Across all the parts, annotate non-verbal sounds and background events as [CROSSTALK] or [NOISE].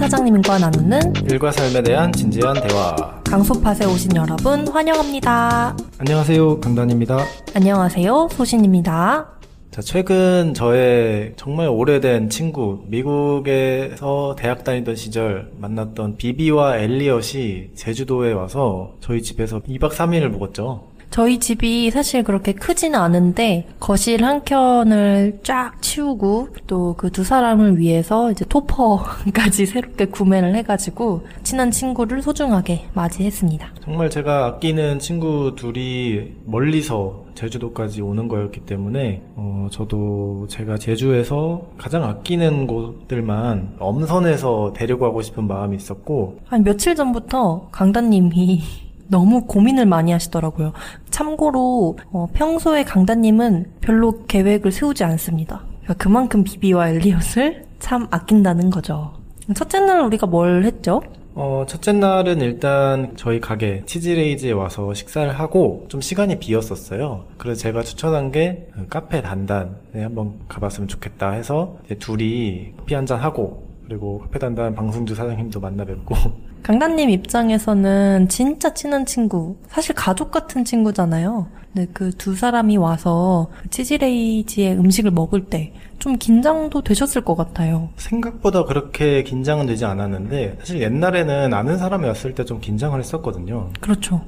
사장님과 나누는 일과 삶에 대한 진지한 대화. 강소팟에 오신 여러분 환영합니다. 안녕하세요, 강단입니다. 안녕하세요, 소신입니다. 자, 최근 저의 정말 오래된 친구, 미국에서 대학 다니던 시절 만났던 비비와 엘리엇이 제주도에 와서 저희 집에서 2박 3일을 묵었죠. 저희 집이 사실 그렇게 크지는 않은데 거실 한 켠을 쫙 치우고 또 그 두 사람을 위해서 이제 토퍼까지 [LAUGHS] 새롭게 구매를 해가지고 친한 친구를 소중하게 맞이했습니다. 정말 제가 아끼는 친구 둘이 멀리서 제주도까지 오는 거였기 때문에 어, 저도 제가 제주에서 가장 아끼는 곳들만 엄선해서 데려가고 싶은 마음이 있었고 한 며칠 전부터 강단님이 너무 고민을 많이 하시더라고요. 참고로 어, 평소에 강다님은 별로 계획을 세우지 않습니다. 그러니까 그만큼 비비와 엘리엇을 참 아낀다는 거죠. 첫째 날 우리가 뭘 했죠? 어, 첫째 날은 일단 저희 가게 치즈레이즈에 와서 식사를 하고 좀 시간이 비었었어요. 그래서 제가 추천한 게 카페 단단에 한번 가봤으면 좋겠다 해서 둘이 커피 한잔 하고 그리고 카페 단단 방승주 사장님도 만나 뵙고 [LAUGHS] 강단님 입장에서는 진짜 친한 친구, 사실 가족 같은 친구잖아요. 근데 그 두 사람이 와서 치즈레이지의 음식을 먹을 때 좀 긴장도 되셨을 것 같아요. 생각보다 그렇게 긴장은 되지 않았는데 사실 옛날에는 아는 사람이 왔을 때 좀 긴장을 했었거든요. 그렇죠.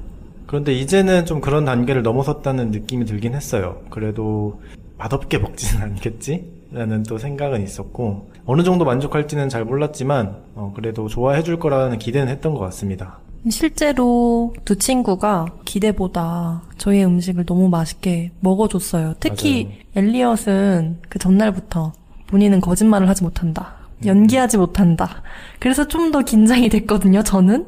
그런데 이제는 좀 그런 단계를 넘어섰다는 느낌이 들긴 했어요. 그래도 맛없게 먹지는 [LAUGHS] 않겠지? 라는 또 생각은 있었고 어느 정도 만족할지는 잘 몰랐지만 어, 그래도 좋아해 줄 거라는 기대는 했던 것 같습니다. 실제로 두 친구가 기대보다 저희의 음식을 너무 맛있게 먹어줬어요. 특히 맞아요. 엘리엇은 그 전날부터 본인은 거짓말을 하지 못한다. 음. 연기하지 못한다. 그래서 좀 더 긴장이 됐거든요, 저는.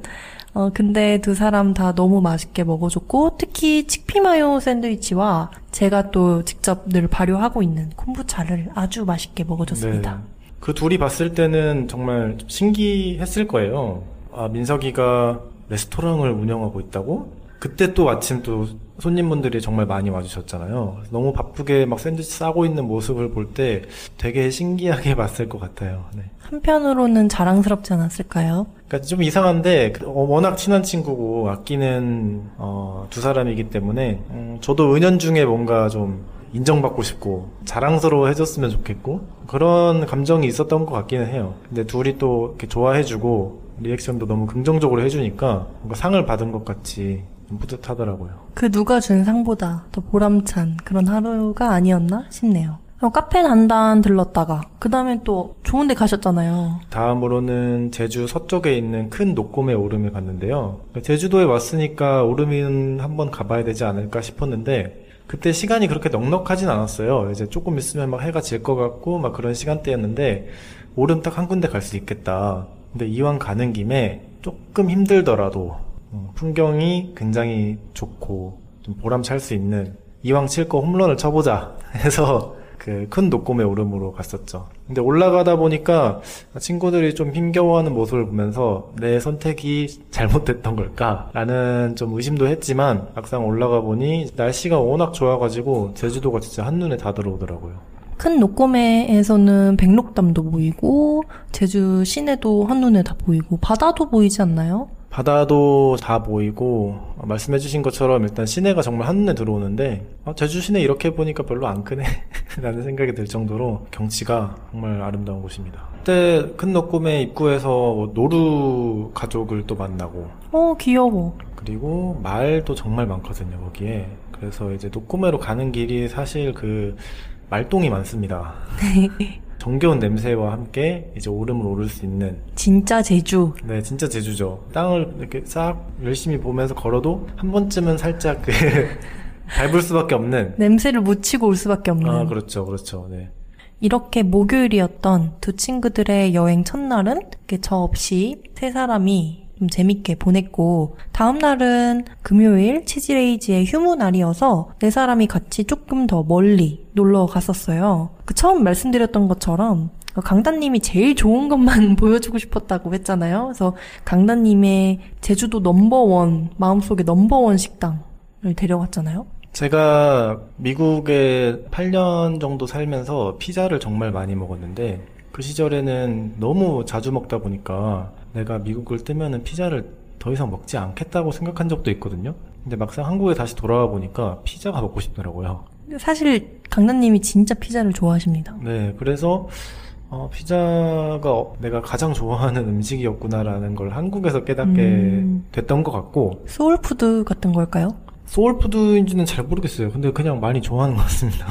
어, 근데 두 사람 다 너무 맛있게 먹어줬고, 특히 칙피마요 샌드위치와 제가 또 직접 늘 발효하고 있는 콤부차를 아주 맛있게 먹어줬습니다. 네. 그 둘이 봤을 때는 정말 신기했을 거예요. 아, 민석이가 레스토랑을 운영하고 있다고? 그때 또 마침 또 손님분들이 정말 많이 와주셨잖아요. 너무 바쁘게 막 샌드위치 싸고 있는 모습을 볼 때 되게 신기하게 [LAUGHS] 봤을 것 같아요. 네. 한편으로는 자랑스럽지 않았을까요? 그러니까 좀 이상한데 그, 어, 워낙 친한 친구고 아끼는 어, 두 사람이기 때문에 음, 저도 은연중에 뭔가 좀 인정받고 싶고 자랑스러워 해줬으면 좋겠고 그런 감정이 있었던 것 같기는 해요. 근데 둘이 또 이렇게 좋아해주고 리액션도 너무 긍정적으로 해주니까 뭔가 상을 받은 것 같이 좀 뿌듯하더라고요. 그 누가 준 상보다 더 보람찬 그런 하루가 아니었나 싶네요. 카페 단단 들렀다가 그 다음에 또 좋은 데 가셨잖아요. 다음으로는 제주 서쪽에 있는 큰 녹곰의 오름에 갔는데요. 제주도에 왔으니까 오름은 한번 가봐야 되지 않을까 싶었는데 그때 시간이 그렇게 넉넉하진 않았어요. 이제 조금 있으면 막 해가 질 것 같고 막 그런 시간대였는데 오름 딱한 군데 갈 수 있겠다. 근데 이왕 가는 김에 조금 힘들더라도 어, 풍경이 굉장히 좋고 좀 보람 찰 수 있는 이왕 칠 거 홈런을 쳐보자 해서 그큰 녹곰의 오름으로 갔었죠. 근데 올라가다 보니까 친구들이 좀 힘겨워하는 모습을 보면서 내 선택이 잘못됐던 걸까라는 좀 의심도 했지만 막상 올라가 보니 날씨가 워낙 좋아가지고 제주도가 진짜 한눈에 다 들어오더라고요. 큰 녹고매에서는 백록담도 보이고 제주 시내도 한눈에 다 보이고 바다도 보이지 않나요? 바다도 다 보이고 말씀해주신 것처럼 일단 시내가 정말 한눈에 들어오는데 아, 제주 시내 이렇게 보니까 별로 안 크네 [LAUGHS] 라는 생각이 들 정도로 경치가 정말 아름다운 곳입니다. 그때 큰 녹곰의 입구에서 노루 가족을 또 만나고 어 귀여워. 그리고 말도 정말 많거든요 거기에 그래서 이제 녹고매로 가는 길이 사실 그 말똥이 많습니다. [LAUGHS] 정겨운 냄새와 함께 이제 오름을 오를 수 있는 진짜 제주. 네, 진짜 제주죠. 땅을 이렇게 싹 열심히 보면서 걸어도 한 번쯤은 살짝 그 [LAUGHS] 밟을 수밖에 없는 냄새를 묻히고 올 수밖에 없는. 아, 그렇죠, 그렇죠. 네. 이렇게 목요일이었던 두 친구들의 여행 첫날은 저 없이 세 사람이 좀 재밌게 보냈고 다음 날은 금요일 치즈레이지의 휴무 날이어서 네 사람이 같이 조금 더 멀리 놀러 갔었어요. 그 처음 말씀드렸던 것처럼 강단님이 제일 좋은 것만 [LAUGHS] 보여주고 싶었다고 했잖아요. 그래서 강단님의 제주도 넘버원 마음속에 넘버원 식당을 데려갔잖아요. 제가 미국에 8년 정도 살면서 피자를 정말 많이 먹었는데 그 시절에는 너무 자주 먹다 보니까 내가 미국을 뜨면은 피자를 더 이상 먹지 않겠다고 생각한 적도 있거든요. 근데 막상 한국에 다시 돌아와 보니까 피자가 먹고 싶더라고요. 사실 강남님이 진짜 피자를 좋아하십니다. 네, 그래서 어, 피자가 어, 내가 가장 좋아하는 음식이었구나라는 걸 한국에서 깨닫게 음. 됐던 것 같고 soul food 같은 걸까요? soul food인지는 잘 모르겠어요. 근데 그냥 많이 좋아하는 것 같습니다.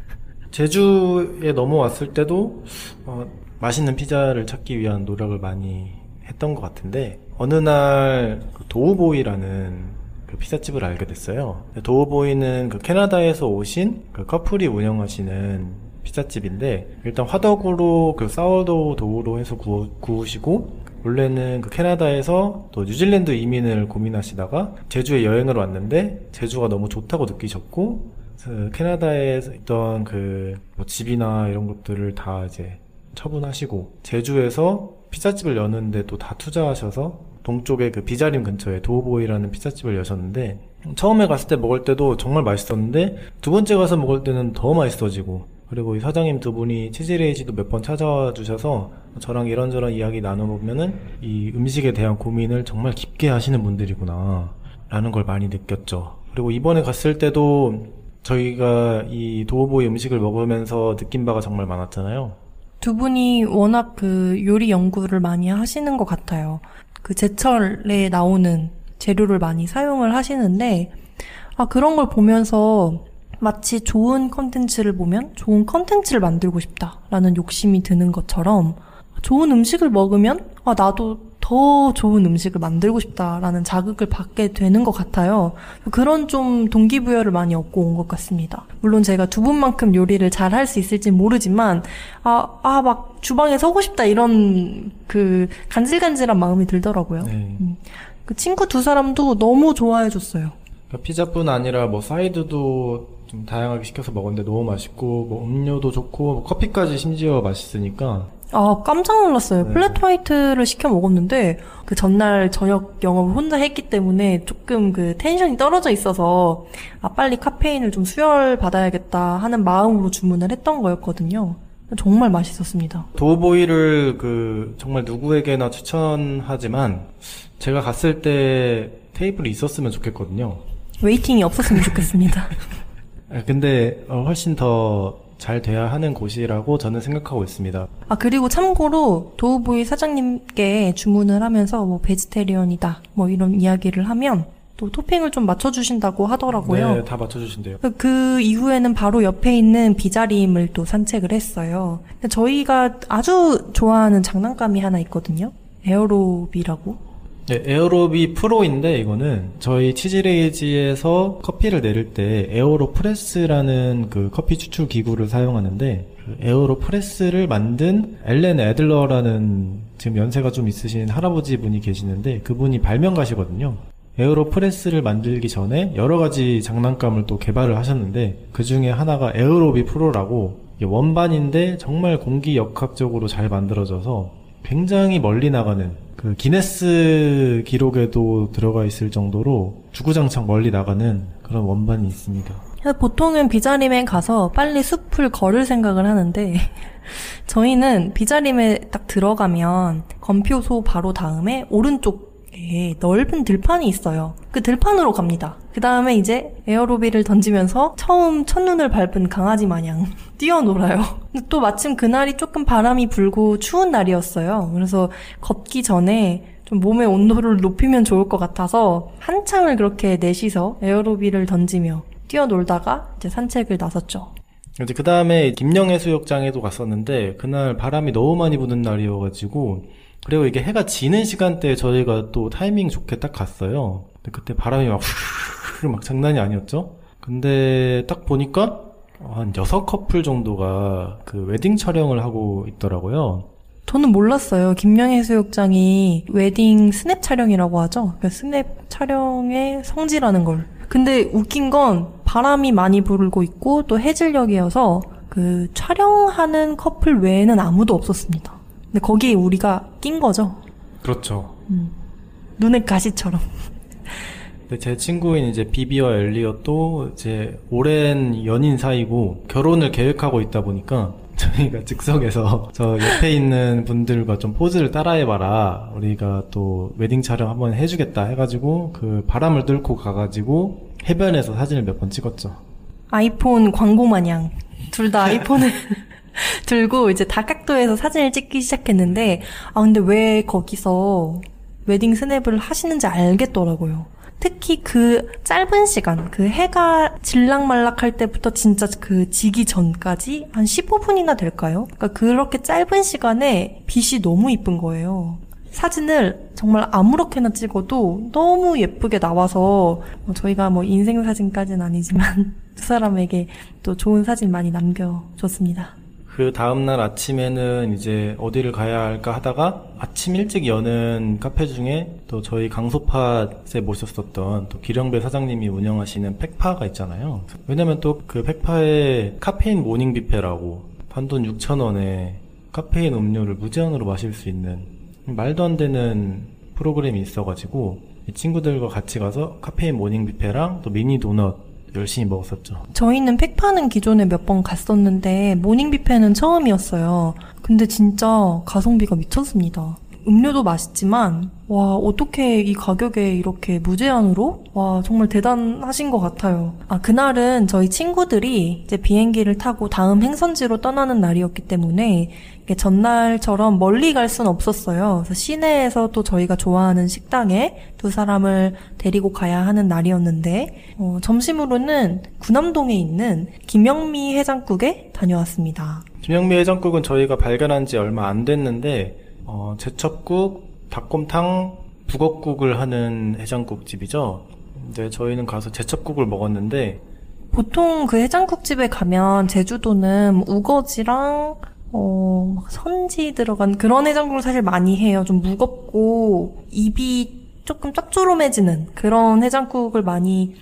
[LAUGHS] 제주에 넘어왔을 때도 어, 맛있는 피자를 찾기 위한 노력을 많이 했던 것 같은데 어느 날그 도우보이라는 그 피자집을 알게 됐어요. 도우보이는 그 캐나다에서 오신 그 커플이 운영하시는 피자집인데 일단 화덕으로 그 사워도우 도우로 해서 구워, 구우시고 원래는 그 캐나다에서 또 뉴질랜드 이민을 고민하시다가 제주에 여행을 왔는데 제주가 너무 좋다고 느끼셨고 그 캐나다에 있던 그 뭐 집이나 이런 것들을 다 이제 처분하시고 제주에서 피자집을 여는데 또 다 투자하셔서 동쪽에 그 비자림 근처에 도우보이라는 피자집을 여셨는데 처음에 갔을 때 먹을 때도 정말 맛있었는데 두 번째 가서 먹을 때는 더 맛있어지고 그리고 이 사장님 두 분이 치즈레이지도 몇 번 찾아와 주셔서 저랑 이런저런 이야기 나눠보면은 이 음식에 대한 고민을 정말 깊게 하시는 분들이구나 라는 걸 많이 느꼈죠. 그리고 이번에 갔을 때도 저희가 이 도우보이 음식을 먹으면서 느낀 바가 정말 많았잖아요. 두 분이 워낙 그 요리 연구를 많이 하시는 것 같아요. 그 제철에 나오는 재료를 많이 사용을 하시는데, 아, 그런 걸 보면서 마치 좋은 컨텐츠를 보면 좋은 컨텐츠를 만들고 싶다라는 욕심이 드는 것처럼 좋은 음식을 먹으면 아, 나도 더 좋은 음식을 만들고 싶다라는 자극을 받게 되는 것 같아요. 그런 좀 동기부여를 많이 얻고 온 것 같습니다. 물론 제가 두 분만큼 요리를 잘 할 수 있을지 모르지만, 아, 아, 막 주방에 서고 싶다 이런 그 간질간질한 마음이 들더라고요. 네. 그 친구 두 사람도 너무 좋아해 줬어요. 그러니까 피자뿐 아니라 뭐 사이드도 좀 다양하게 시켜서 먹었는데 너무 맛있고 뭐 음료도 좋고 뭐 커피까지 심지어 맛있으니까 아, 깜짝 놀랐어요. 네. flat white를 시켜 먹었는데, 그 전날 저녁 영업을 혼자 했기 때문에 조금 그 텐션이 떨어져 있어서, 아, 빨리 카페인을 좀 수혈 받아야겠다 하는 마음으로 주문을 했던 거였거든요. 정말 맛있었습니다. 도우보이를 그 정말 누구에게나 추천하지만 제가 갔을 때 테이블이 있었으면 좋겠거든요. waiting이 없었으면 좋겠습니다. [LAUGHS] 아, 근데 어, 훨씬 더 잘 돼야 하는 곳이라고 저는 생각하고 있습니다. 아, 그리고 참고로 도우보이 사장님께 주문을 하면서 뭐 vegetarian이다, 뭐 이런 이야기를 하면 또 토핑을 좀 맞춰주신다고 하더라고요. 네, 다 맞춰주신대요. 그- 그 이후에는 바로 옆에 있는 비자림을 또 산책을 했어요. 저희가 아주 좋아하는 장난감이 하나 있거든요. 에어로비라고. 네, 에어로비 프로인데 이거는 저희 치즈레이지에서 커피를 내릴 때 에어로 프레스라는 그 커피 추출 기구를 사용하는데 그 에어로 프레스를 만든 앨런 애들러라는 지금 연세가 좀 있으신 할아버지 분이 계시는데 그분이 발명가시거든요. 에어로 프레스를 만들기 전에 여러 가지 장난감을 또 개발을 하셨는데 그 중에 하나가 에어로비 프로라고 원반인데 정말 공기 역학적으로 잘 만들어져서 굉장히 멀리 나가는 그 기네스 기록에도 들어가 있을 정도로 주구장창 멀리 나가는 그런 원반이 있습니다. 보통은 비자림에 가서 빨리 숲을 걸을 생각을 하는데 [LAUGHS] 저희는 비자림에 딱 들어가면 검표소 바로 다음에 오른쪽 에 넓은 들판이 있어요. 그 들판으로 갑니다. 그 다음에 이제 에어로비를 던지면서 처음 첫눈을 밟은 강아지 마냥 [LAUGHS] 뛰어놀아요. 또 마침 그날이 조금 바람이 불고 추운 날이었어요. 그래서 걷기 전에 좀 몸의 온도를 높이면 좋을 것 같아서 한창을 그렇게 넷이서 에어로비를 던지며 뛰어놀다가 이제 산책을 나섰죠. 그 다음에 김영해 수욕장에도 갔었는데 그날 바람이 너무 많이 부는 날이어가지고 그리고 이게 해가 지는 시간대에 저희가 또 타이밍 좋게 딱 갔어요. 근데 그때 바람이 막 후루룩 막 장난이 아니었죠. 근데 딱 보니까 한 여섯 커플 정도가 그 웨딩 촬영을 하고 있더라고요. 저는 몰랐어요. 김녕해수욕장이 웨딩 스냅 촬영이라고 하죠. 그 스냅 촬영의 성지라는 걸. 근데 웃긴 건 바람이 많이 불고 있고 또 해질녘이어서 그 촬영하는 커플 외에는 아무도 없었습니다. 근데 거기에 우리가 낀 거죠. 그렇죠. 눈의 가시처럼. 근데 제 친구인 이제 비비와 엘리엇도 이제 오랜 연인 사이고 결혼을 계획하고 있다 보니까 저희가 즉석에서 [LAUGHS] 저 옆에 있는 분들과 좀 포즈를 따라해봐라. 우리가 또 웨딩 촬영 한번 해주겠다 해가지고 그 바람을 뚫고 가가지고 해변에서 사진을 몇 번 찍었죠. 아이폰 광고 마냥 둘 다 아이폰을 [LAUGHS] [LAUGHS] 들고 이제 다각도에서 사진을 찍기 시작했는데 아 근데 왜 거기서 웨딩 스냅을 하시는지 알겠더라고요. 특히 그 짧은 시간, 그 해가 질락말락할 때부터 진짜 그 지기 전까지 한 15분이나 될까요? 그러니까 그렇게 짧은 시간에 빛이 너무 이쁜 거예요. 사진을 정말 아무렇게나 찍어도 너무 예쁘게 나와서 뭐 저희가 뭐 인생 사진까지는 아니지만 [LAUGHS] 두 사람에게 또 좋은 사진 많이 남겨줬습니다. 그 다음날 아침에는 이제 어디를 가야 할까 하다가 아침 일찍 여는 카페 중에 또 저희 강소팟에 모셨었던 또 기령배 사장님이 운영하시는 팩파가 있잖아요. 왜냐면 또 그 팩파에 카페인 morning 뷔페라고 단돈 6,000원에 카페인 음료를 무제한으로 마실 수 있는 말도 안 되는 프로그램이 있어가지고 이 친구들과 같이 가서 카페인 morning 뷔페랑 또 미니 도넛 열심히 먹었었죠. 저희는 팩파는 기존에 몇 번 갔었는데 morning 뷔페는 처음이었어요. 근데 진짜 가성비가 미쳤습니다. 음료도 맛있지만 와 어떻게 이 가격에 이렇게 무제한으로 와 정말 대단하신 것 같아요. 아 그날은 저희 친구들이 이제 비행기를 타고 다음 행선지로 떠나는 날이었기 때문에 전날처럼 멀리 갈 수는 없었어요. 그래서 시내에서 또 저희가 좋아하는 식당에 두 사람을 데리고 가야 하는 날이었는데 어, 점심으로는 구남동에 있는 김영미 해장국에 다녀왔습니다. 김영미 해장국은 저희가 발견한 지 얼마 안 됐는데 어, 제첩국, 닭곰탕, 북엇국을 하는 해장국 집이죠. 근데 저희는 가서 제첩국을 먹었는데 보통 그 해장국집에 가면 제주도는 우거지랑 어, 막 선지 들어간 그런 해장국을 사실 많이 해요. 좀 무겁고 입이 조금 짭조름해지는 그런 해장국을 많이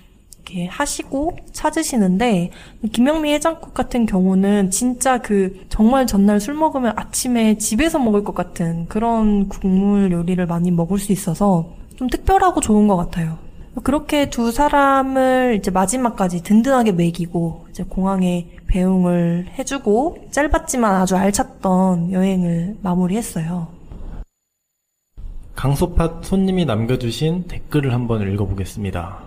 이렇게 하시고 찾으시는데 김영미 해장국 같은 경우는 진짜 그 정말 전날 술 먹으면 아침에 집에서 먹을 것 같은 그런 국물 요리를 많이 먹을 수 있어서 좀 특별하고 좋은 것 같아요. 그렇게 두 사람을 이제 마지막까지 든든하게 먹이고 이제 공항에 배웅을 해주고 짧았지만 아주 알찼던 여행을 마무리했어요. 강소팟 손님이 남겨주신 댓글을 한번 읽어보겠습니다.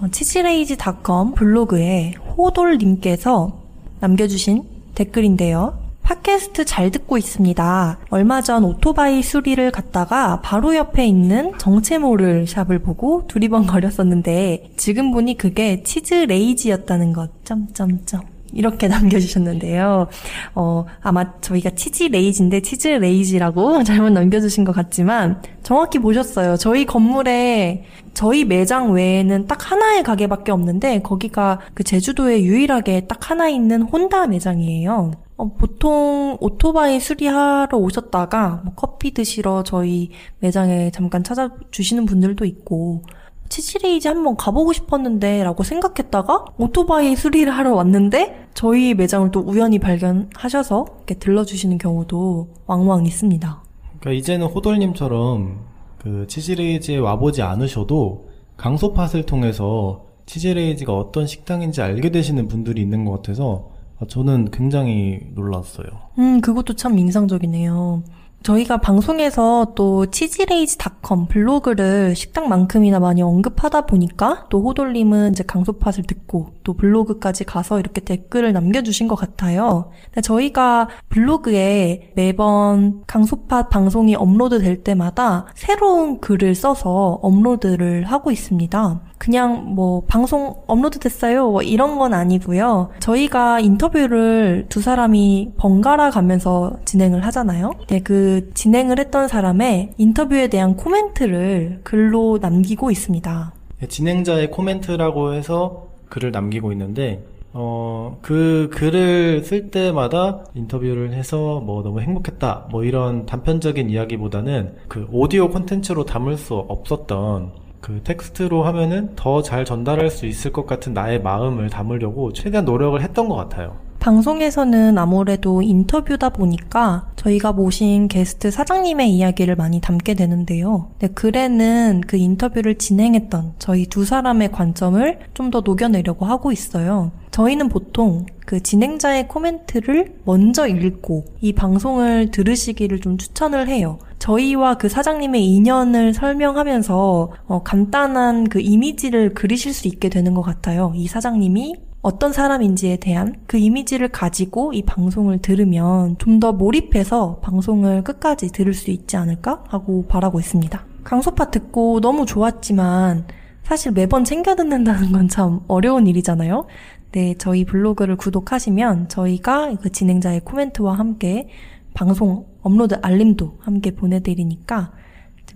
어, 치즈레이지닷컴 블로그에 호돌님께서 남겨주신 댓글인데요. 팟캐스트 잘 듣고 있습니다. 얼마 전 오토바이 수리를 갔다가 바로 옆에 있는 정체모를 shop을 보고 두리번거렸었는데 지금 보니 그게 치즈 레이지였다는 것. 점점점. 이렇게 [LAUGHS] 남겨주셨는데요. 어, 아마 저희가 치즈 레이지인데 치즈 레이지라고 [LAUGHS] 잘못 남겨주신 것 같지만 정확히 보셨어요. 저희 건물에 저희 매장 외에는 딱 하나의 가게밖에 없는데 거기가 그 제주도에 유일하게 딱 하나 있는 혼다 매장이에요. 어, 보통 오토바이 수리하러 오셨다가 뭐 커피 드시러 저희 매장에 잠깐 찾아주시는 분들도 있고 치치레이지 한번 가보고 싶었는데 라고 생각했다가 오토바이 수리를 하러 왔는데 저희 매장을 또 우연히 발견하셔서 이렇게 들러주시는 경우도 왕왕 있습니다. 그러니까 이제는 호돌님처럼 그 치즈레이지에 와보지 않으셔도 강소팟을 통해서 치즈레이지가 어떤 식당인지 알게 되시는 분들이 있는 것 같아서 저는 굉장히 놀랐어요. 음, 그것도 참 인상적이네요. 저희가 방송에서 또 치즈레이즈닷컴 블로그를 식당만큼이나 많이 언급하다 보니까 또 호돌님은 이제 강소팟을 듣고 또 블로그까지 가서 이렇게 댓글을 남겨주신 것 같아요. 저희가 블로그에 매번 강소팟 방송이 업로드 될 때마다 새로운 글을 써서 업로드를 하고 있습니다. 그냥 뭐 방송 업로드 됐어요 뭐 이런 건 아니고요. 저희가 인터뷰를 두 사람이 번갈아 가면서 진행을 하잖아요. 네, 그 진행을 했던 사람의 인터뷰에 대한 코멘트를 글로 남기고 있습니다. 네, 진행자의 코멘트라고 해서 글을 남기고 있는데 어, 그 글을 쓸 때마다 인터뷰를 해서 뭐 너무 행복했다. 뭐 이런 단편적인 이야기보다는 그 오디오 콘텐츠로 담을 수 없었던 그 텍스트로 하면은 더 잘 전달할 수 있을 것 같은 나의 마음을 담으려고 최대한 노력을 했던 것 같아요. 방송에서는 아무래도 인터뷰다 보니까 저희가 모신 게스트 사장님의 이야기를 많이 담게 되는데요. 네, 글에는 그 인터뷰를 진행했던 저희 두 사람의 관점을 좀 더 녹여내려고 하고 있어요. 저희는 보통 그 진행자의 코멘트를 먼저 읽고 이 방송을 들으시기를 좀 추천을 해요. 저희와 그 사장님의 인연을 설명하면서 어, 간단한 그 이미지를 그리실 수 있게 되는 것 같아요. 이 사장님이 어떤 사람인지에 대한 그 이미지를 가지고 이 방송을 들으면 좀 더 몰입해서 방송을 끝까지 들을 수 있지 않을까 하고 바라고 있습니다. 강소파 듣고 너무 좋았지만 사실 매번 챙겨 듣는다는 건 참 어려운 일이잖아요. 네, 저희 블로그를 구독하시면 저희가 그 진행자의 코멘트와 함께 방송 업로드 알림도 함께 보내드리니까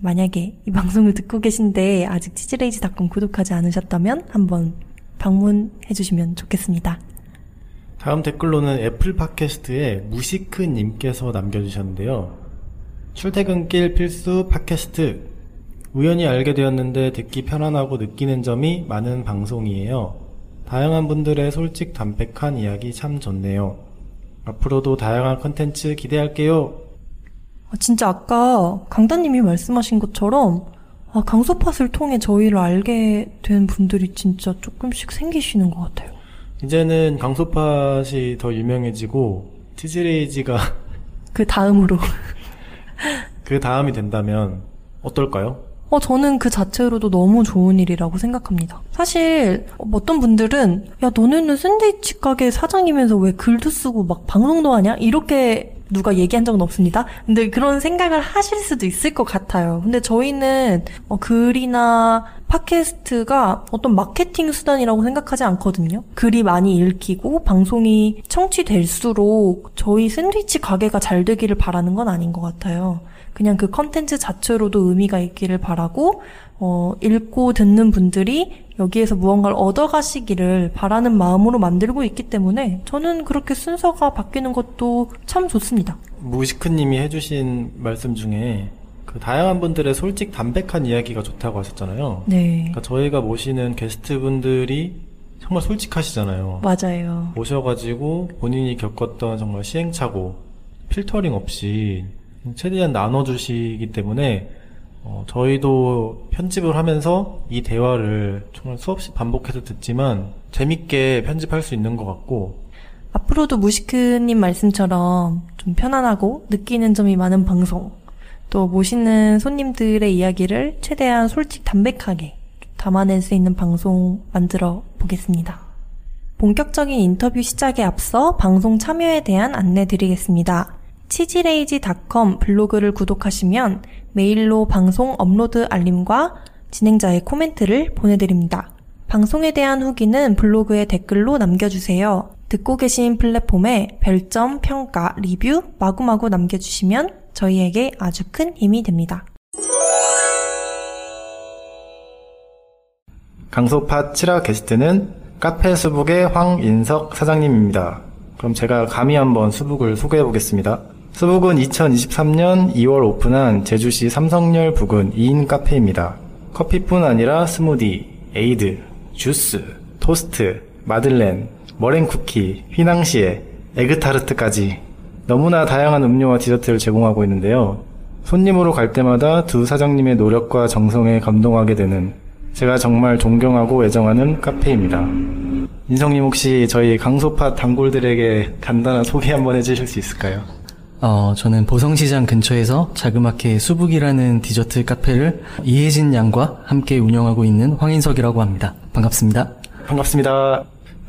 만약에 이 방송을 듣고 계신데 아직 치즈레이지 닷컴 구독하지 않으셨다면 한번 방문해 주시면 좋겠습니다. 다음 댓글로는 애플 팟캐스트에 무시크님께서 남겨주셨는데요. 출퇴근길 필수 팟캐스트. 우연히 알게 되었는데 듣기 편안하고 느끼는 점이 많은 방송이에요. 다양한 분들의 솔직 담백한 이야기 참 좋네요. 앞으로도 다양한 컨텐츠 기대할게요. 아, 진짜 아까 강다님이 말씀하신 것처럼 아, 강소팟을 통해 저희를 알게 된 분들이 진짜 조금씩 생기시는 것 같아요. 이제는 강소팟이 더 유명해지고 치즈레이지가 [LAUGHS] 그 다음으로. [LAUGHS] 그 다음이 된다면 어떨까요? 어, 저는 그 자체로도 너무 좋은 일이라고 생각합니다. 사실, 어떤 분들은, 야, 너네는 샌드위치 가게 사장이면서 왜 글도 쓰고 막 방송도 하냐? 이렇게 누가 얘기한 적은 없습니다. 근데 그런 생각을 하실 수도 있을 것 같아요. 근데 저희는 어, 글이나 팟캐스트가 어떤 마케팅 수단이라고 생각하지 않거든요. 글이 많이 읽히고 방송이 청취될수록 저희 샌드위치 가게가 잘 되기를 바라는 건 아닌 것 같아요. 그냥 그 컨텐츠 자체로도 의미가 있기를 바라고 어, 읽고 듣는 분들이 여기에서 무언가를 얻어가시기를 바라는 마음으로 만들고 있기 때문에 저는 그렇게 순서가 바뀌는 것도 참 좋습니다. 무시크님이 해주신 말씀 중에 그 다양한 분들의 솔직 담백한 이야기가 좋다고 하셨잖아요. 네. 그러니까 저희가 모시는 게스트분들이 정말 솔직하시잖아요. 맞아요. 모셔가지고 본인이 겪었던 정말 시행착오, 필터링 없이 최대한 나눠주시기 때문에 어, 저희도 편집을 하면서 이 대화를 정말 수없이 반복해서 듣지만 재밌게 편집할 수 있는 것 같고 앞으로도 무시크님 말씀처럼 좀 편안하고 느끼는 점이 많은 방송, 또 모시는 손님들의 이야기를 최대한 솔직 담백하게 담아낼 수 있는 방송 만들어 보겠습니다. 본격적인 인터뷰 시작에 앞서 방송 참여에 대한 안내 드리겠습니다. 치지레이지닷컴 블로그를 구독하시면 메일로 방송 업로드 알림과 진행자의 코멘트를 보내드립니다. 방송에 대한 후기는 블로그에 댓글로 남겨주세요. 듣고 계신 플랫폼에 별점, 평가, 리뷰 마구마구 남겨주시면 저희에게 아주 큰 힘이 됩니다. 강소팟 7화 게스트는 카페 수북의 황인석 사장님입니다. 그럼 제가 감히 한번 수북을 소개해 보겠습니다. 수북은 2023년 2월 오픈한 제주시 삼성혈 부근 2인 카페입니다. 커피뿐 아니라 스무디, 에이드, 주스, 토스트, 마들렌, 머랭 쿠키, 휘낭시에, 에그타르트까지 너무나 다양한 음료와 디저트를 제공하고 있는데요. 손님으로 갈 때마다 두 사장님의 노력과 정성에 감동하게 되는 제가 정말 존경하고 애정하는 카페입니다. 인성님 혹시 저희 강소파 단골들에게 간단한 소개 한번 해주실 수 있을까요? 어, 저는 보성시장 근처에서 자그맣게 수북이라는 디저트 카페를 이혜진 양과 함께 운영하고 있는 황인석이라고 합니다. 반갑습니다. 반갑습니다.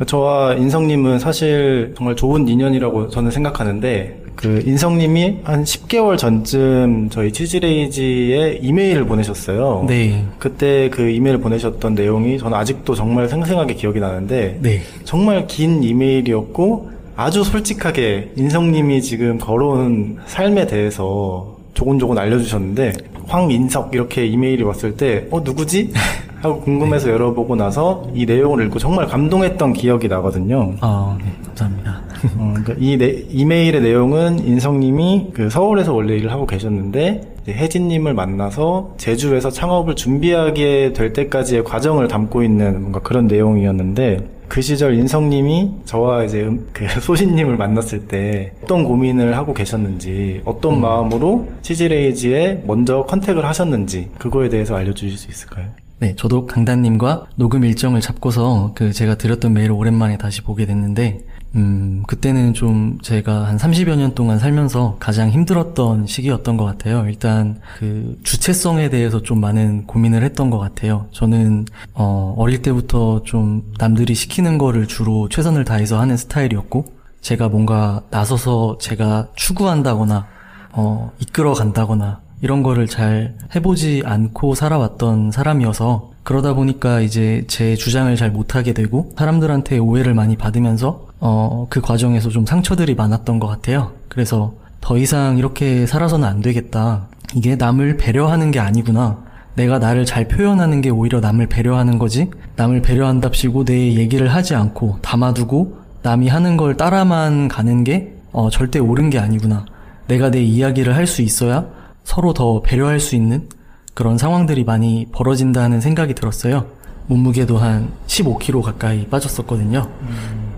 저와 인성님은 사실 정말 좋은 인연이라고 저는 생각하는데 그 인성님이 한 10개월 전쯤 저희 치즈레이지에 이메일을 보내셨어요. 네. 그때 그 이메일 보내셨던 내용이 저는 아직도 정말 생생하게 기억이 나는데 네. 정말 긴 이메일이었고 아주 솔직하게 인성님이 지금 걸어온 삶에 대해서 조곤조곤 알려주셨는데 황인석 이렇게 이메일이 왔을 때 어 누구지? [LAUGHS] 하고 궁금해서 열어보고 나서 이 내용을 읽고 정말 감동했던 기억이 나거든요. 아, 네. 감사합니다. 어, 그러니까 이 네- 이메일의 내용은 인성님이 그 서울에서 원래 일을 하고 계셨는데 혜진님을 만나서 제주에서 창업을 준비하게 될 때까지의 과정을 담고 있는 뭔가 그런 내용이었는데 그 시절 인성님이 저와 이제 음- 그 [LAUGHS] 소신님을 만났을 때 어떤 고민을 하고 계셨는지 어떤 마음으로 치즈레이지에 먼저 컨택을 하셨는지 그거에 대해서 알려주실 수 있을까요? 네, 저도 강단님과 녹음 일정을 잡고서 그 제가 드렸던 메일을 오랜만에 다시 보게 됐는데, 음, 그때는 좀 제가 한 30여 년 동안 살면서 가장 힘들었던 시기였던 것 같아요. 일단 그 주체성에 대해서 좀 많은 고민을 했던 것 같아요. 저는, 어, 어릴 때부터 좀 남들이 시키는 거를 주로 최선을 다해서 하는 스타일이었고, 제가 뭔가 나서서 제가 추구한다거나, 어, 이끌어 간다거나, 이런 거를 잘 해보지 않고 살아왔던 사람이어서 그러다 보니까 이제 제 주장을 잘 못하게 되고 사람들한테 오해를 많이 받으면서 어, 그 과정에서 좀 상처들이 많았던 것 같아요. 그래서 더 이상 이렇게 살아서는 안 되겠다. 이게 남을 배려하는 게 아니구나. 내가 나를 잘 표현하는 게 오히려 남을 배려하는 거지. 남을 배려한답시고 내 얘기를 하지 않고 담아두고 남이 하는 걸 따라만 가는 게 어, 절대 옳은 게 아니구나. 내가 내 이야기를 할 수 있어야 서로 더 배려할 수 있는 그런 상황들이 많이 벌어진다는 생각이 들었어요. 몸무게도 한 15kg 가까이 빠졌었거든요.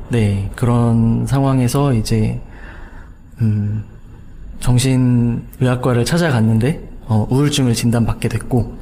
네, 그런 상황에서 이제, 음, 정신의학과를 찾아갔는데, 어, 우울증을 진단받게 됐고,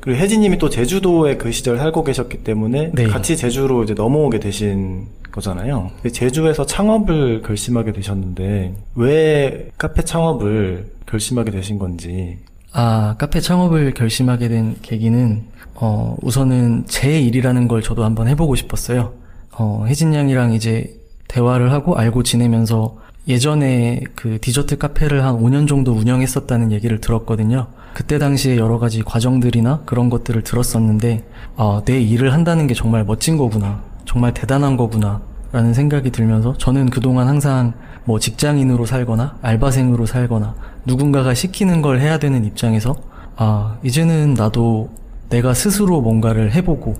그리고 혜진님이 또 제주도에 그 시절 살고 계셨기 때문에 네. 같이 제주로 이제 넘어오게 되신 거잖아요. 제주에서 창업을 결심하게 되셨는데 왜 카페 창업을 결심하게 되신 건지 아, 카페 창업을 결심하게 된 계기는, 어, 우선은 제 일이라는 걸 저도 한번 해보고 싶었어요. 어, 혜진 양이랑 이제 대화를 하고 알고 지내면서 예전에 그 디저트 카페를 한 5년 정도 운영했었다는 얘기를 들었거든요. 그때 당시에 여러 가지 과정들이나 그런 것들을 들었었는데, 아, 내 일을 한다는 게 정말 멋진 거구나. 정말 대단한 거구나. 라는 생각이 들면서 저는 그동안 항상 뭐 직장인으로 살거나 알바생으로 살거나 누군가가 시키는 걸 해야 되는 입장에서 아, 이제는 나도 내가 스스로 뭔가를 해보고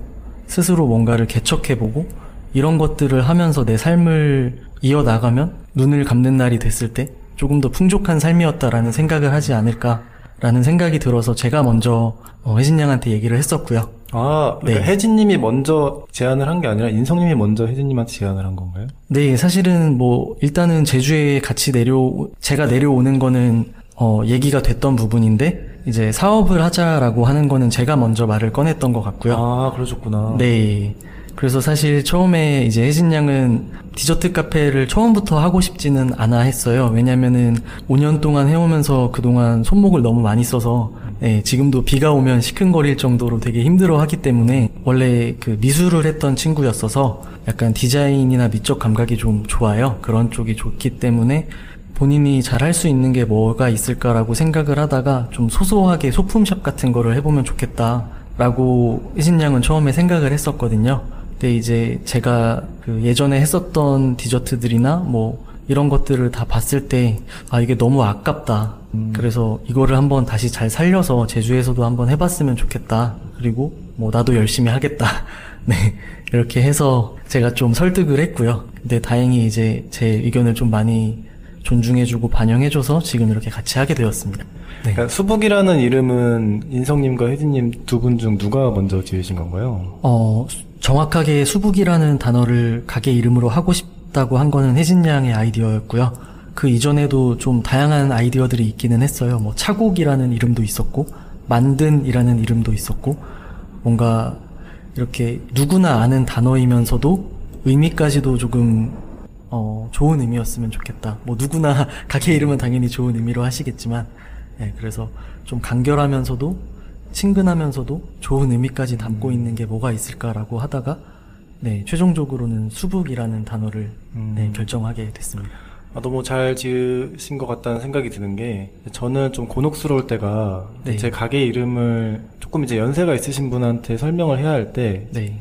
스스로 뭔가를 개척해보고 이런 것들을 하면서 내 삶을 이어나가면 눈을 감는 날이 됐을 때 조금 더 풍족한 삶이었다라는 생각을 하지 않을까라는 생각이 들어서 제가 먼저 어, 혜진 양한테 얘기를 했었고요. 아 그러니까 네. 혜진님이 먼저 제안을 한 게 아니라 인성님이 먼저 혜진님한테 제안을 한 건가요? 네, 사실은 뭐 일단은 제주에 같이 내려 제가 내려오는 거는 어 얘기가 됐던 부분인데 이제 사업을 하자라고 하는 거는 제가 먼저 말을 꺼냈던 것 같고요. 아 그러셨구나. 네. 그래서 사실 처음에 이제 혜진 양은 디저트 카페를 처음부터 하고 싶지는 않아 했어요. 왜냐면은 5년 동안 해오면서 그동안 손목을 너무 많이 써서 네, 지금도 비가 오면 시큰거릴 정도로 되게 힘들어 하기 때문에 원래 그 미술을 했던 친구였어서 약간 디자인이나 미적 감각이 좀 좋아요. 그런 쪽이 좋기 때문에 본인이 잘할 수 있는 게 뭐가 있을까라고 생각을 하다가 좀 소소하게 소품샵 같은 거를 해보면 좋겠다라고 혜진 양은 처음에 생각을 했었거든요. 근데 이제 제가 그 예전에 했었던 디저트들이나 뭐 이런 것들을 다 봤을 때 아 이게 너무 아깝다. 그래서 이거를 한번 다시 잘 살려서 제주에서도 한번 해봤으면 좋겠다. 그리고 뭐 나도 열심히 하겠다. [LAUGHS] 네 이렇게 해서 제가 좀 설득을 했고요. 근데 다행히 이제 제 의견을 좀 많이 존중해주고 반영해줘서 지금 이렇게 같이 하게 되었습니다. 네. 그러니까 수북이라는 이름은 인성님과 혜진님 두 분 중 누가 먼저 지으신 건가요? 어, 정확하게 수북이라는 단어를 가게 이름으로 하고 싶다고 한 거는 혜진 양의 아이디어였고요. 그 이전에도 좀 다양한 아이디어들이 있기는 했어요. 뭐 차곡이라는 이름도 있었고, 만든이라는 이름도 있었고, 뭔가 이렇게 누구나 아는 단어이면서도 의미까지도 조금 어, 좋은 의미였으면 좋겠다. 뭐 누구나 [LAUGHS] 가게 이름은 당연히 좋은 의미로 하시겠지만, 예, 그래서 좀 간결하면서도 친근하면서도 좋은 의미까지 담고 있는 게 뭐가 있을까라고 하다가, 네, 최종적으로는 수북이라는 단어를 네, 결정하게 됐습니다. 아, 너무 잘 지으신 것 같다는 생각이 드는 게 저는 좀 곤혹스러울 때가 네. 제 가게 이름을 조금 이제 연세가 있으신 분한테 설명을 해야 할때 네,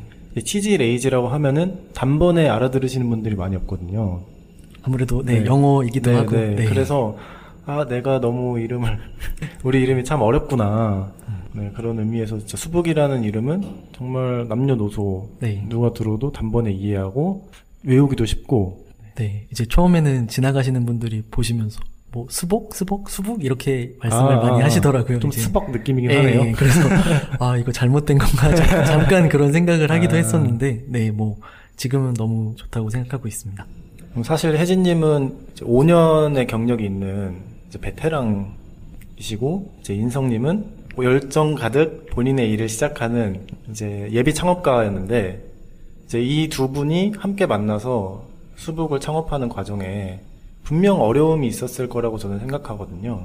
치즈 레이즈라고 하면은 단번에 알아들으시는 분들이 많이 없거든요. 아무래도 네, 네. 영어이기도 네, 하고, 네. 네. 그래서 아 내가 너무 이름을 [LAUGHS] 우리 이름이 참 어렵구나. 네, 그런 의미에서 진짜 수북이라는 이름은 정말 남녀노소 네. 누가 들어도 단번에 이해하고 외우기도 쉽고 네, 이제 처음에는 지나가시는 분들이 보시면서 뭐 수복, 수복, 수북 이렇게 말씀을 아, 많이 아, 하시더라고요. 좀 이제. 스벅 느낌이긴 예, 하네요. 예, 그래서 [LAUGHS] 아 이거 잘못된 건가 잠- 잠깐 그런 생각을 하기도 아. 했었는데 네 뭐 지금은 너무 좋다고 생각하고 있습니다. 사실 혜진님은 이제 5년의 경력이 있는 베테랑이시고 이제 인성님은 뭐 열정 가득 본인의 일을 시작하는 이제 예비 창업가였는데 이제 이 두 분이 함께 만나서 수북을 창업하는 과정에 분명 어려움이 있었을 거라고 저는 생각하거든요.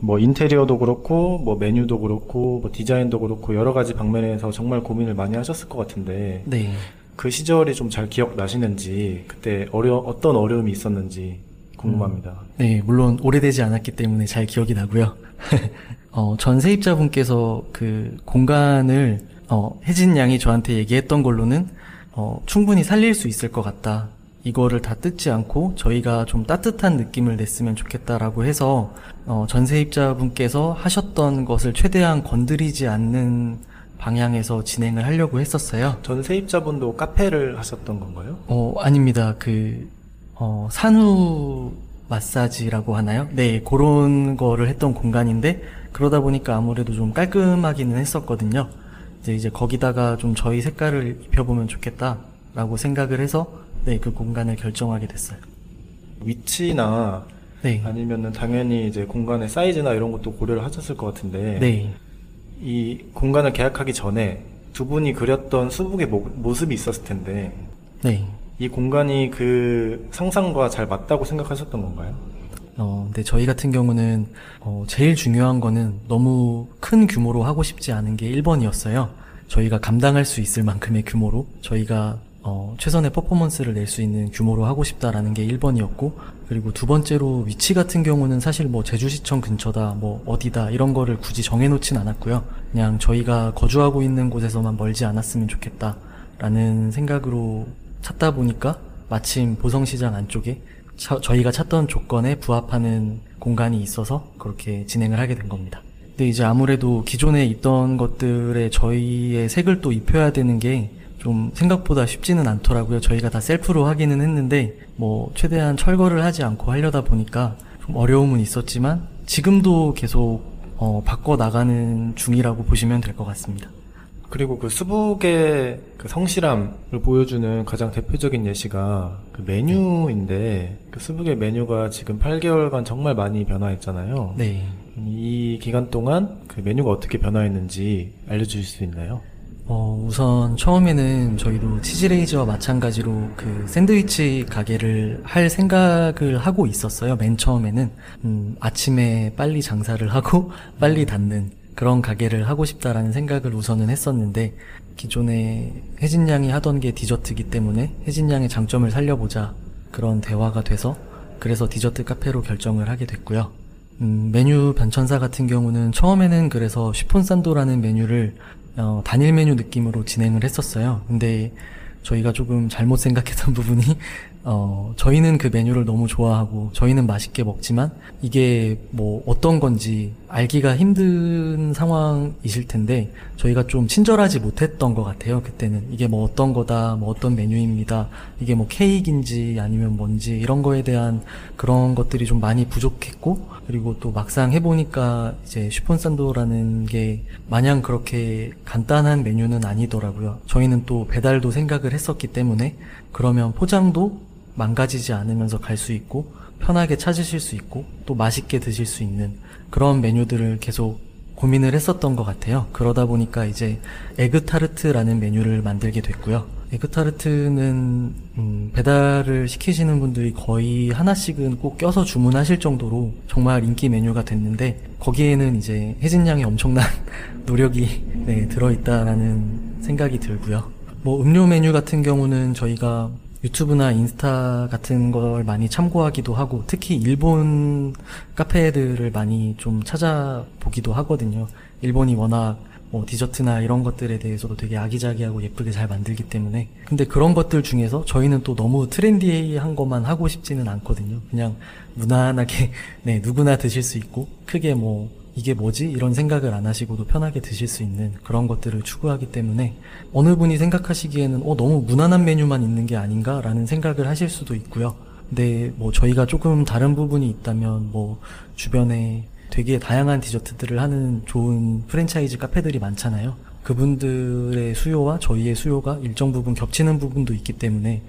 뭐 인테리어도 그렇고 뭐 메뉴도 그렇고 뭐 디자인도 그렇고 여러 가지 방면에서 정말 고민을 많이 하셨을 것 같은데 네. 그 시절이 좀 잘 기억나시는지 그때 어려 어떤 어려움이 있었는지 궁금합니다. 네, 물론 오래되지 않았기 때문에 잘 기억이 나고요. [LAUGHS] 어, 전 세입자분께서 그 공간을 어, 혜진 양이 저한테 얘기했던 걸로는 어, 충분히 살릴 수 있을 것 같다. 이거를 다 뜯지 않고 저희가 좀 따뜻한 느낌을 냈으면 좋겠다라고 해서 어, 전 세입자분께서 하셨던 것을 최대한 건드리지 않는 방향에서 진행을 하려고 했었어요. 전 세입자분도 카페를 하셨던 건가요? 어, 아닙니다. 그, 어, 산후 마사지라고 하나요? 네, 그런 거를 했던 공간인데, 그러다 보니까 아무래도 좀 깔끔하기는 했었거든요. 이제, 이제 거기다가 좀 저희 색깔을 입혀보면 좋겠다라고 생각을 해서, 네, 그 공간을 결정하게 됐어요. 위치나 네. 아니면은 당연히 이제 공간의 사이즈나 이런 것도 고려를 하셨을 것 같은데 네. 이 공간을 계약하기 전에 두 분이 그렸던 수북의 모, 모습이 있었을 텐데 네. 이 공간이 그 상상과 잘 맞다고 생각하셨던 건가요? 어, 근데 저희 같은 경우는, 어, 제일 중요한 거는 너무 큰 규모로 하고 싶지 않은 게 1번이었어요. 저희가 감당할 수 있을 만큼의 규모로, 저희가, 어, 최선의 퍼포먼스를 낼 수 있는 규모로 하고 싶다라는 게 1번이었고, 그리고 두 번째로 위치 같은 경우는 사실 뭐 제주시청 근처다, 뭐 어디다, 이런 거를 굳이 정해놓진 않았고요. 그냥 저희가 거주하고 있는 곳에서만 멀지 않았으면 좋겠다라는 생각으로 찾다 보니까 마침 보성시장 안쪽에 차- 저희가 찾던 조건에 부합하는 공간이 있어서 그렇게 진행을 하게 된 겁니다. 근데 이제 아무래도 기존에 있던 것들에 저희의 색을 또 입혀야 되는 게 좀 생각보다 쉽지는 않더라고요. 저희가 다 셀프로 하기는 했는데 뭐 최대한 철거를 하지 않고 하려다 보니까 좀 어려움은 있었지만 지금도 계속 어, 바꿔 나가는 중이라고 보시면 될 것 같습니다. 그리고 그 수북의 그 성실함을 보여주는 가장 대표적인 예시가 그 메뉴인데 그 수북의 메뉴가 지금 8개월간 정말 많이 변화했잖아요. 네. 이 기간 동안 그 메뉴가 어떻게 변화했는지 알려주실 수 있나요? 어, 우선 처음에는 저희도 치즈레이즈와 마찬가지로 그 샌드위치 가게를 할 생각을 하고 있었어요. 맨 처음에는. 음, 아침에 빨리 장사를 하고 [LAUGHS] 빨리 닫는 그런 가게를 하고 싶다라는 생각을 우선은 했었는데 기존에 혜진 양이 하던 게 디저트기 때문에 혜진 양의 장점을 살려보자 그런 대화가 돼서 그래서 디저트 카페로 결정을 하게 됐고요. 음, 메뉴 변천사 같은 경우는 처음에는 그래서 쉬폰산도라는 메뉴를 어, 단일 메뉴 느낌으로 진행을 했었어요. 근데 저희가 조금 잘못 생각했던 [LAUGHS] 부분이 어, 저희는 그 메뉴를 너무 좋아하고 저희는 맛있게 먹지만 이게 뭐 어떤 건지 알기가 힘든 상황이실 텐데 저희가 좀 친절하지 못했던 것 같아요. 그때는 이게 뭐 어떤 거다, 뭐 어떤 메뉴입니다. 이게 뭐 케이크인지 아니면 뭔지 이런 거에 대한 그런 것들이 좀 많이 부족했고 그리고 또 막상 해보니까 이제 슈폰산도라는 게 마냥 그렇게 간단한 메뉴는 아니더라고요. 저희는 또 배달도 생각을 했었기 때문에 그러면 포장도 망가지지 않으면서 갈 수 있고 편하게 찾으실 수 있고 또 맛있게 드실 수 있는 그런 메뉴들을 계속 고민을 했었던 것 같아요. 그러다 보니까 이제 에그타르트라는 메뉴를 만들게 됐고요. 에그타르트는 음, 배달을 시키시는 분들이 거의 하나씩은 꼭 껴서 주문하실 정도로 정말 인기 메뉴가 됐는데 거기에는 이제 혜진 양의 엄청난 [LAUGHS] 노력이 네, 들어있다라는 생각이 들고요. 뭐 음료 메뉴 같은 경우는 저희가 유튜브나 인스타 같은 걸 많이 참고하기도 하고 특히 일본 카페들을 많이 좀 찾아보기도 하거든요. 일본이 워낙 뭐 디저트나 이런 것들에 대해서도 되게 아기자기하고 예쁘게 잘 만들기 때문에 근데 그런 것들 중에서 저희는 또 너무 트렌디한 것만 하고 싶지는 않거든요. 그냥 무난하게 [LAUGHS] 네 누구나 드실 수 있고 크게 뭐 이게 뭐지? 이런 생각을 안 하시고도 편하게 드실 수 있는 그런 것들을 추구하기 때문에 어느 분이 생각하시기에는 어, 너무 무난한 메뉴만 있는 게 아닌가라는 생각을 하실 수도 있고요. 근데 뭐 저희가 조금 다른 부분이 있다면 뭐 주변에 되게 다양한 디저트들을 하는 좋은 프랜차이즈 카페들이 많잖아요. 그분들의 수요와 저희의 수요가 일정 부분 겹치는 부분도 있기 때문에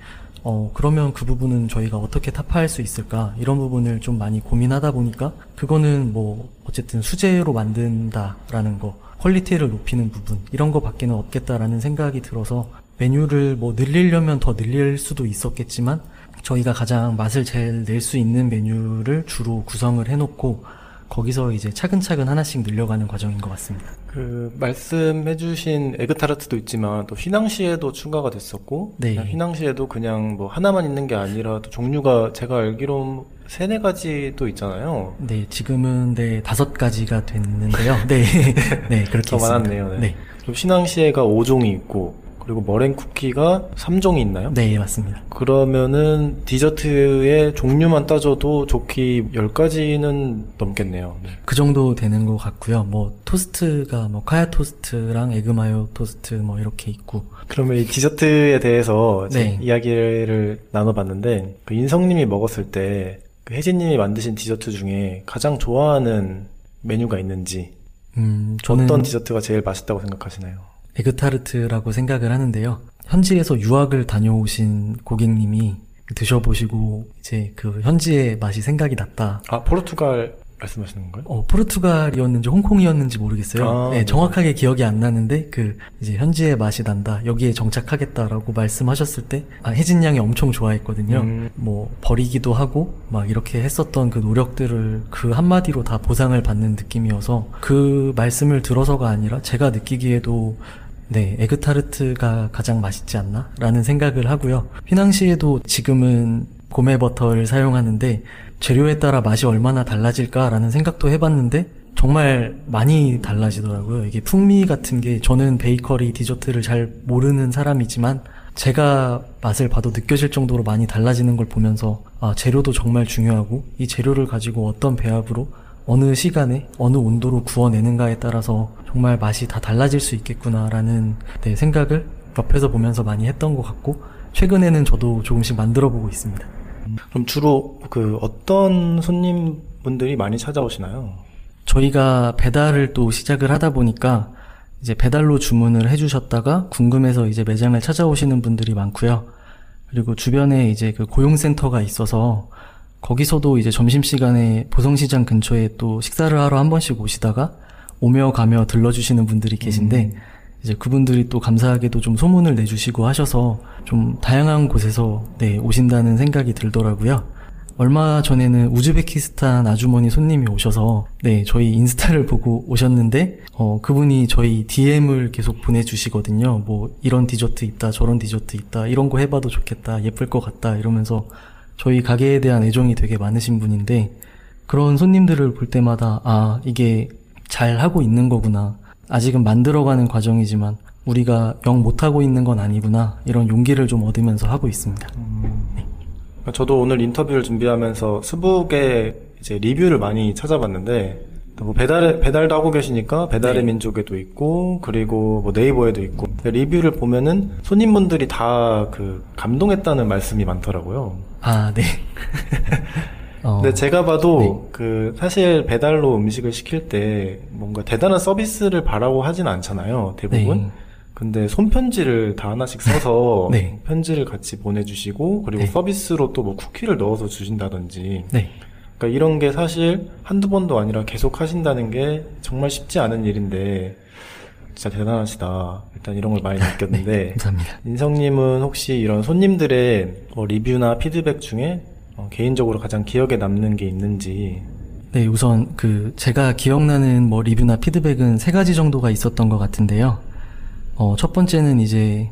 어 그러면 그 부분은 저희가 어떻게 타파할 수 있을까? 이런 부분을 좀 많이 고민하다 보니까 그거는 뭐 어쨌든 수제로 만든다라는 거 퀄리티를 높이는 부분 이런 거 밖에는 없겠다라는 생각이 들어서 메뉴를 뭐 늘리려면 더 늘릴 수도 있었겠지만 저희가 가장 맛을 제일 낼 수 있는 메뉴를 주로 구성을 해놓고 거기서 이제 차근차근 하나씩 늘려가는 과정인 것 같습니다. 그 말씀해주신 에그타르트도 있지만 또 휘낭시에도 추가가 됐었고 네. 휘낭시에도 그냥 뭐 하나만 있는 게 아니라 또 종류가 제가 알기로 세네 가지도 있잖아요. 네, 지금은 네 다섯 가지가 됐는데요. 네, [LAUGHS] 네 그렇게 더 있습니다. 많았네요. 네. 네, 그리고 휘낭시에가 5종이 있고 그리고 머랭 쿠키가 3종이 있나요? 네, 맞습니다. 그러면은 디저트의 종류만 따져도 족히 10가지는 넘겠네요. 네. 그 정도 되는 것 같고요. 뭐 토스트가 뭐 카야 토스트랑 에그마요 토스트 뭐 이렇게 있고 그러면 이 디저트에 대해서 네. 이야기를 나눠봤는데 그 인석님이 먹었을 때 그 혜진님이 만드신 디저트 중에 가장 좋아하는 메뉴가 있는지 음 저는 어떤 디저트가 제일 맛있다고 생각하시나요? 에그타르트라고 생각을 하는데요. 현지에서 유학을 다녀오신 고객님이 드셔보시고 이제 그 현지의 맛이 생각이 났다. 아 포르투갈 말씀하시는 건가요? 어, 포르투갈이었는지 홍콩이었는지 모르겠어요. 아, 네, 네. 정확하게 기억이 안 나는데 그 이제 현지의 맛이 난다. 여기에 정착하겠다라고 말씀하셨을 때 아, 혜진 양이 엄청 좋아했거든요. 음. 뭐 버리기도 하고 막 이렇게 했었던 그 노력들을 그 한마디로 다 보상을 받는 느낌이어서 그 말씀을 들어서가 아니라 제가 느끼기에도 네, 에그타르트가 가장 맛있지 않나? 라는 생각을 하고요. 휘낭시에도 지금은 고메 버터를 사용하는데 재료에 따라 맛이 얼마나 달라질까라는 생각도 해봤는데 정말 많이 달라지더라고요. 이게 풍미 같은 게 저는 베이커리 디저트를 잘 모르는 사람이지만 제가 맛을 봐도 느껴질 정도로 많이 달라지는 걸 보면서 아, 재료도 정말 중요하고 이 재료를 가지고 어떤 배합으로 어느 시간에 어느 온도로 구워내는가에 따라서 정말 맛이 다 달라질 수 있겠구나라는 네, 생각을 옆에서 보면서 많이 했던 것 같고 최근에는 저도 조금씩 만들어 보고 있습니다. 그럼 주로 그 어떤 손님분들이 많이 찾아오시나요? 저희가 배달을 또 시작을 하다 보니까 이제 배달로 주문을 해주셨다가 궁금해서 이제 매장을 찾아오시는 분들이 많고요. 그리고 주변에 이제 그 고용센터가 있어서 거기서도 이제 점심시간에 보성시장 근처에 또 식사를 하러 한 번씩 오시다가 오며 가며 들러주시는 분들이 계신데 이제 그분들이 또 감사하게도 좀 소문을 내주시고 하셔서 좀 다양한 곳에서 네, 오신다는 생각이 들더라고요. 얼마 전에는 우즈베키스탄 아주머니 손님이 오셔서 네 저희 인스타를 보고 오셨는데 어 그분이 저희 DM을 계속 보내주시거든요. 뭐 이런 디저트 있다, 저런 디저트 있다, 이런 거 해봐도 좋겠다, 예쁠 것 같다 이러면서 저희 가게에 대한 애정이 되게 많으신 분인데 그런 손님들을 볼 때마다 아 이게 잘 하고 있는 거구나. 아직은 만들어가는 과정이지만 우리가 영 못하고 있는 건 아니구나 이런 용기를 좀 얻으면서 하고 있습니다. 저도 오늘 인터뷰를 준비하면서 스북에 이제 리뷰를 많이 찾아봤는데 뭐 배달 배달도 하고 계시니까 배달의 네. 민족에도 있고 그리고 뭐 네이버에도 있고 리뷰를 보면은 손님분들이 다 그 감동했다는 말씀이 많더라고요. 아 네. [LAUGHS] 어, 근데 제가 봐도 네. 그 사실 배달로 음식을 시킬 때 뭔가 대단한 서비스를 바라고 하진 않잖아요. 대부분. 네. 근데 손편지를 다 하나씩 써서 [LAUGHS] 네. 편지를 같이 보내주시고 그리고 네. 서비스로 또 뭐 쿠키를 넣어서 주신다든지 네. 그러니까 이런 게 사실 한두 번도 아니라 계속 하신다는 게 정말 쉽지 않은 일인데 진짜 대단하시다. 일단 이런 걸 많이 [LAUGHS] 느꼈는데 감사합니다. 인성님은 혹시 이런 손님들의 뭐 리뷰나 피드백 중에 어, 개인적으로 가장 기억에 남는 게 있는지 네, 우선 그 제가 기억나는 뭐 리뷰나 피드백은 세 가지 정도가 있었던 것 같은데요. 어, 첫 번째는 이제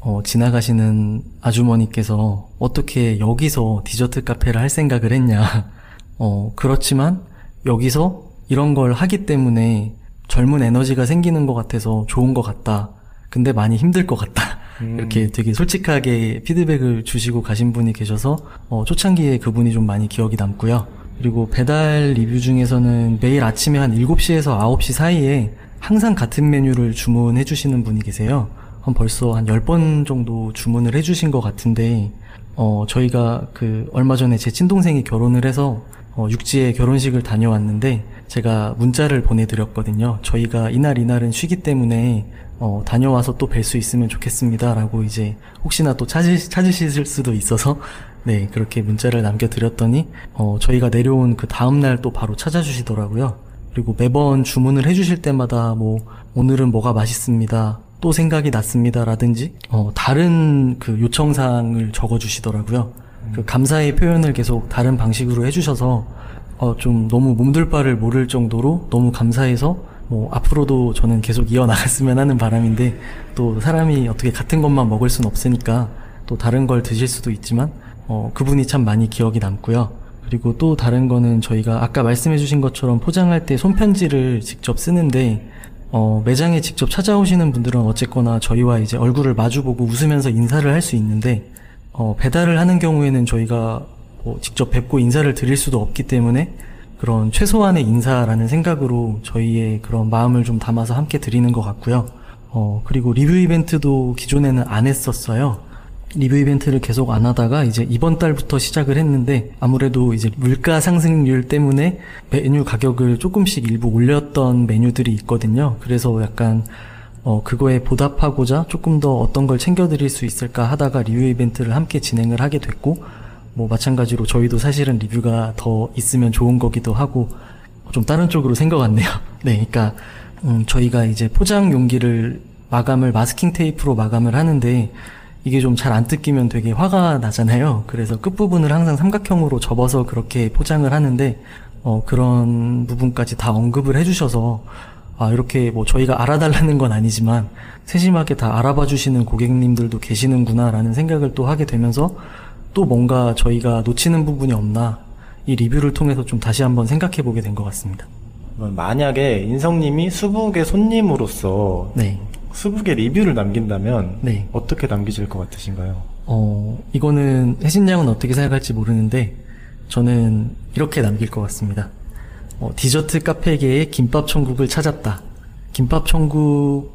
어, 지나가시는 아주머니께서 어떻게 여기서 디저트 카페를 할 생각을 했냐. 어, 그렇지만 여기서 이런 걸 하기 때문에 젊은 에너지가 생기는 것 같아서 좋은 것 같다. 근데 많이 힘들 것 같다. 이렇게 되게 솔직하게 피드백을 주시고 가신 분이 계셔서 어, 초창기에 그분이 좀 많이 기억이 남고요. 그리고 배달 리뷰 중에서는 매일 아침에 한 7시에서 9시 사이에 항상 같은 메뉴를 주문해 주시는 분이 계세요. 한 벌써 한 10번 정도 주문을 해 주신 것 같은데, 어, 저희가 그 얼마 전에 제 친동생이 결혼을 해서 어, 육지에 결혼식을 다녀왔는데 제가 문자를 보내드렸거든요. 저희가 이날 이날은 쉬기 때문에 어, 다녀와서 또 뵐 수 있으면 좋겠습니다라고 이제 혹시나 또 찾으, 찾으실 수도 있어서 네 그렇게 문자를 남겨드렸더니 어, 저희가 내려온 그 다음 날 또 바로 찾아주시더라고요. 그리고 매번 주문을 해주실 때마다 뭐 오늘은 뭐가 맛있습니다. 또 생각이 났습니다라든지 어, 다른 그 요청사항을 적어주시더라고요. 그 감사의 표현을 계속 다른 방식으로 해주셔서 어, 좀 너무 몸둘 바를 모를 정도로 너무 감사해서 뭐 앞으로도 저는 계속 이어나갔으면 하는 바람인데 또 사람이 어떻게 같은 것만 먹을 순 없으니까 또 다른 걸 드실 수도 있지만 어, 그분이 참 많이 기억이 남고요. 그리고 또 다른 거는 저희가 아까 말씀해주신 것처럼 포장할 때 손편지를 직접 쓰는데 어, 매장에 직접 찾아오시는 분들은 어쨌거나 저희와 이제 얼굴을 마주보고 웃으면서 인사를 할 수 있는데 어, 배달을 하는 경우에는 저희가 뭐 직접 뵙고 인사를 드릴 수도 없기 때문에 그런 최소한의 인사라는 생각으로 저희의 그런 마음을 좀 담아서 함께 드리는 것 같고요. 어, 그리고 리뷰 이벤트도 기존에는 안 했었어요. 리뷰 이벤트를 계속 안 하다가 이제 이번 달부터 시작을 했는데 아무래도 이제 물가 상승률 때문에 메뉴 가격을 조금씩 일부 올렸던 메뉴들이 있거든요. 그래서 약간 어, 그거에 보답하고자 조금 더 어떤 걸 챙겨드릴 수 있을까 하다가 리뷰 이벤트를 함께 진행을 하게 됐고, 뭐 마찬가지로 저희도 사실은 리뷰가 더 있으면 좋은 거기도 하고, 좀 다른 쪽으로 생각같네요 [LAUGHS] 네, 그러니까 음, 저희가 이제 포장 용기를 마감을 마스킹 테이프로 마감을 하는데 이게 좀 잘 안 뜯기면 되게 화가 나잖아요. 그래서 끝부분을 항상 삼각형으로 접어서 그렇게 포장을 하는데 어, 그런 부분까지 다 언급을 해주셔서 아, 이렇게 뭐 저희가 알아달라는 건 아니지만 세심하게 다 알아봐 주시는 고객님들도 계시는구나라는 생각을 또 하게 되면서 또 뭔가 저희가 놓치는 부분이 없나 이 리뷰를 통해서 좀 다시 한번 생각해 보게 된 것 같습니다. 만약에 인성님이 수북의 손님으로서 네. 수북의 리뷰를 남긴다면 네. 어떻게 남기실 것 같으신가요? 어, 이거는 혜진 양은 어떻게 생각할지 모르는데 저는 이렇게 남길 것 같습니다. 어, 디저트 카페계의 김밥 천국을 찾았다. 김밥 천국이라는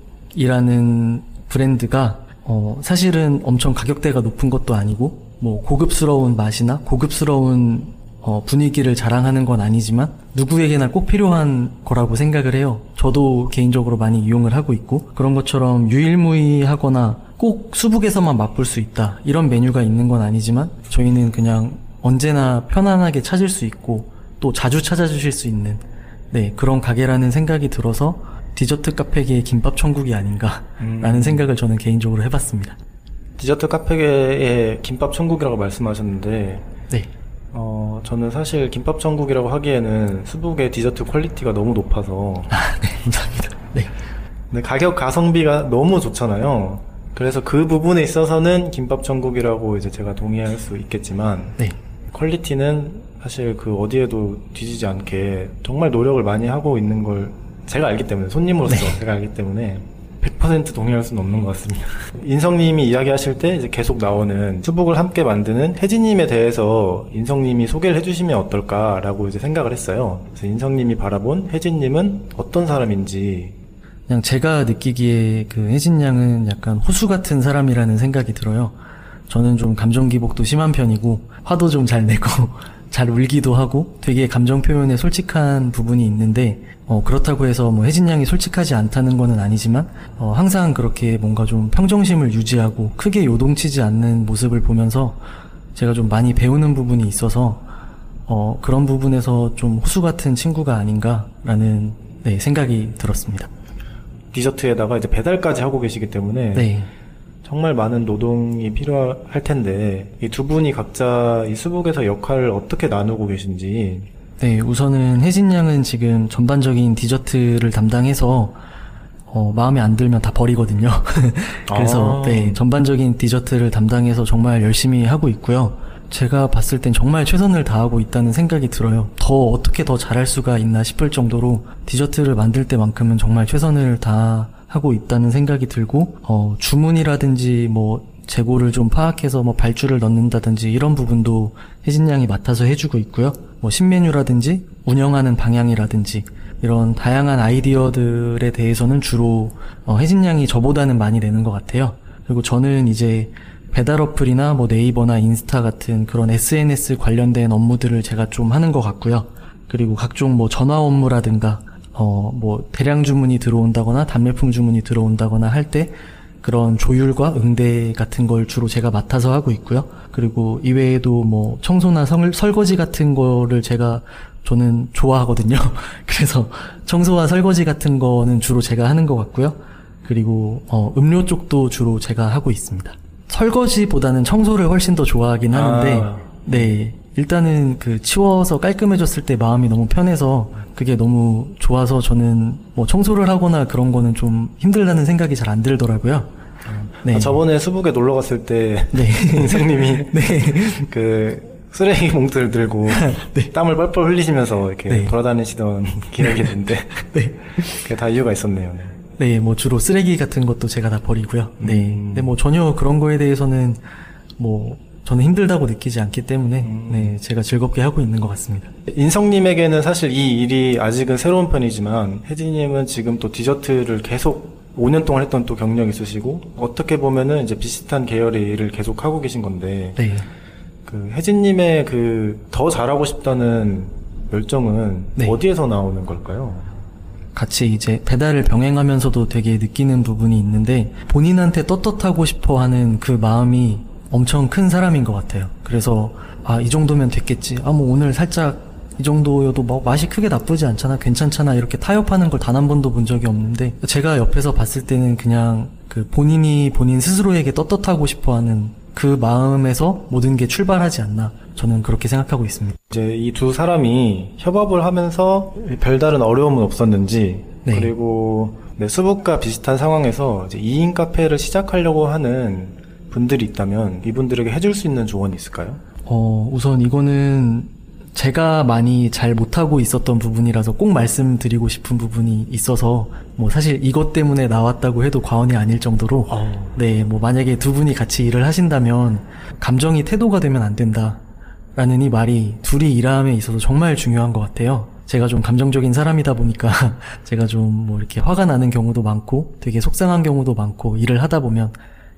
브랜드가 어, 사실은 엄청 가격대가 높은 것도 아니고 뭐 고급스러운 맛이나 고급스러운 어, 분위기를 자랑하는 건 아니지만 누구에게나 꼭 필요한 거라고 생각을 해요. 저도 개인적으로 많이 이용을 하고 있고 그런 것처럼 유일무이하거나 꼭 수북에서만 맛볼 수 있다 이런 메뉴가 있는 건 아니지만 저희는 그냥 언제나 편안하게 찾을 수 있고 또 자주 찾아주실 수 있는 네 그런 가게라는 생각이 들어서 디저트 카페계의 김밥 천국이 아닌가라는 음. 생각을 저는 개인적으로 해봤습니다. 디저트 카페계의 김밥 천국이라고 말씀하셨는데 네. 어, 저는 사실 김밥 천국이라고 하기에는 수북의 디저트 퀄리티가 너무 높아서 아, 네, 감사합니다. 네. 근데 가격 가성비가 너무 좋잖아요. 그래서 그 부분에 있어서는 김밥 천국이라고 이제 제가 동의할 수 있겠지만 네. 퀄리티는 사실 그 어디에도 뒤지지 않게 정말 노력을 많이 하고 있는 걸 제가 알기 때문에 손님으로서 네. 제가 알기 때문에 100% 동의할 수는 없는 것 같습니다. [LAUGHS] 인성님이 이야기하실 때 이제 계속 나오는 수북을 함께 만드는 혜진님에 대해서 인성님이 소개를 해주시면 어떨까라고 이제 생각을 했어요. 그래서 인성님이 바라본 혜진님은 어떤 사람인지 그냥 제가 느끼기에 그 혜진 양은 약간 호수 같은 사람이라는 생각이 들어요. 저는 좀 감정 기복도 심한 편이고 화도 좀 잘 내고 [LAUGHS] 잘 울기도 하고 되게 감정 표현에 솔직한 부분이 있는데 어, 그렇다고 해서 뭐 혜진 양이 솔직하지 않다는 거는 아니지만 어, 항상 그렇게 뭔가 좀 평정심을 유지하고 크게 요동치지 않는 모습을 보면서 제가 좀 많이 배우는 부분이 있어서 어, 그런 부분에서 좀 호수 같은 친구가 아닌가라는 네, 생각이 들었습니다. 디저트에다가 이제 배달까지 하고 계시기 때문에 네. 정말 많은 노동이 필요할 텐데 이 두 분이 각자 이 수북에서 역할을 어떻게 나누고 계신지 네 우선은 혜진 양은 지금 전반적인 디저트를 담당해서 어, 마음에 안 들면 다 버리거든요. [LAUGHS] 그래서 아. 네 전반적인 디저트를 담당해서 정말 열심히 하고 있고요. 제가 봤을 땐 정말 최선을 다하고 있다는 생각이 들어요. 더 어떻게 더 잘할 수가 있나 싶을 정도로 디저트를 만들 때만큼은 정말 최선을 다 하고 있다는 생각이 들고 어, 주문이라든지 뭐 재고를 좀 파악해서 뭐 발주를 넣는다든지 이런 부분도 혜진 양이 맡아서 해주고 있고요. 뭐 신메뉴라든지 운영하는 방향이라든지 이런 다양한 아이디어들에 대해서는 주로 어, 혜진 양이 저보다는 많이 내는 것 같아요. 그리고 저는 이제 배달 어플이나 뭐 네이버나 인스타 같은 그런 SNS 관련된 업무들을 제가 좀 하는 것 같고요. 그리고 각종 뭐 전화 업무라든가 어 뭐 대량 주문이 들어온다거나 단매품 주문이 들어온다거나 할 때 그런 조율과 응대 같은 걸 주로 제가 맡아서 하고 있고요. 그리고 이외에도 뭐 청소나 설, 설거지 같은 거를 제가 저는 좋아하거든요. [LAUGHS] 그래서 청소와 설거지 같은 거는 주로 제가 하는 것 같고요. 그리고 어, 음료 쪽도 주로 제가 하고 있습니다. 설거지보다는 청소를 훨씬 더 좋아하긴 하는데, 아. 네 일단은 그 치워서 깔끔해졌을 때 마음이 너무 편해서 그게 너무 좋아서 저는 뭐 청소를 하거나 그런 거는 좀 힘들다는 생각이 잘 안 들더라고요. 네. 아, 저번에 수북에 놀러 갔을 때 [LAUGHS] 네. [LAUGHS] 인성님이 네. 그 쓰레기 봉투를 들고 [LAUGHS] 땀을 뻘뻘 흘리시면서 이렇게 네. 돌아다니시던 기억이 있는데 네. 그게 다 이유가 있었네요. 네. 네, 뭐 주로 쓰레기 같은 것도 제가 다 버리고요. 네. 음. 근데 뭐 전혀 그런 거에 대해서는 뭐 저는 힘들다고 느끼지 않기 때문에 음. 네, 제가 즐겁게 하고 있는 것 같습니다. 인성님에게는 사실 이 일이 아직은 새로운 편이지만 혜진님은 지금 또 디저트를 계속 5년 동안 했던 또 경력이 있으시고 어떻게 보면은 이제 비슷한 계열의 일을 계속 하고 계신 건데 네. 그 혜진님의 그 더 잘하고 싶다는 열정은 네. 어디에서 나오는 걸까요? 같이 이제 배달을 병행하면서도 되게 느끼는 부분이 있는데 본인한테 떳떳하고 싶어 하는 그 마음이 엄청 큰 사람인 것 같아요. 그래서 아, 이 정도면 됐겠지. 아, 뭐 오늘 살짝 이 정도여도 뭐 맛이 크게 나쁘지 않잖아. 괜찮잖아. 이렇게 타협하는 걸 단 한 번도 본 적이 없는데 제가 옆에서 봤을 때는 그냥 그 본인이 본인 스스로에게 떳떳하고 싶어 하는 그 마음에서 모든 게 출발하지 않나. 저는 그렇게 생각하고 있습니다. 이제 이 두 사람이 협업을 하면서 별다른 어려움은 없었는지 네. 그리고 네, 수북과 비슷한 상황에서 이제 2인 카페를 시작하려고 하는 분들이 있다면 이분들에게 해줄 수 있는 조언이 있을까요? 어, 우선 이거는 제가 많이 잘 못하고 있었던 부분이라서 꼭 말씀드리고 싶은 부분이 있어서 뭐 사실 이것 때문에 나왔다고 해도 과언이 아닐 정도로 네, 뭐 만약에 두 분이 같이 일을 하신다면 감정이 태도가 되면 안 된다. 라는 이 말이 둘이 일함에 있어서 정말 중요한 것 같아요. 제가 좀 감정적인 사람이다 보니까 [LAUGHS] 제가 좀 뭐 이렇게 화가 나는 경우도 많고 되게 속상한 경우도 많고 일을 하다 보면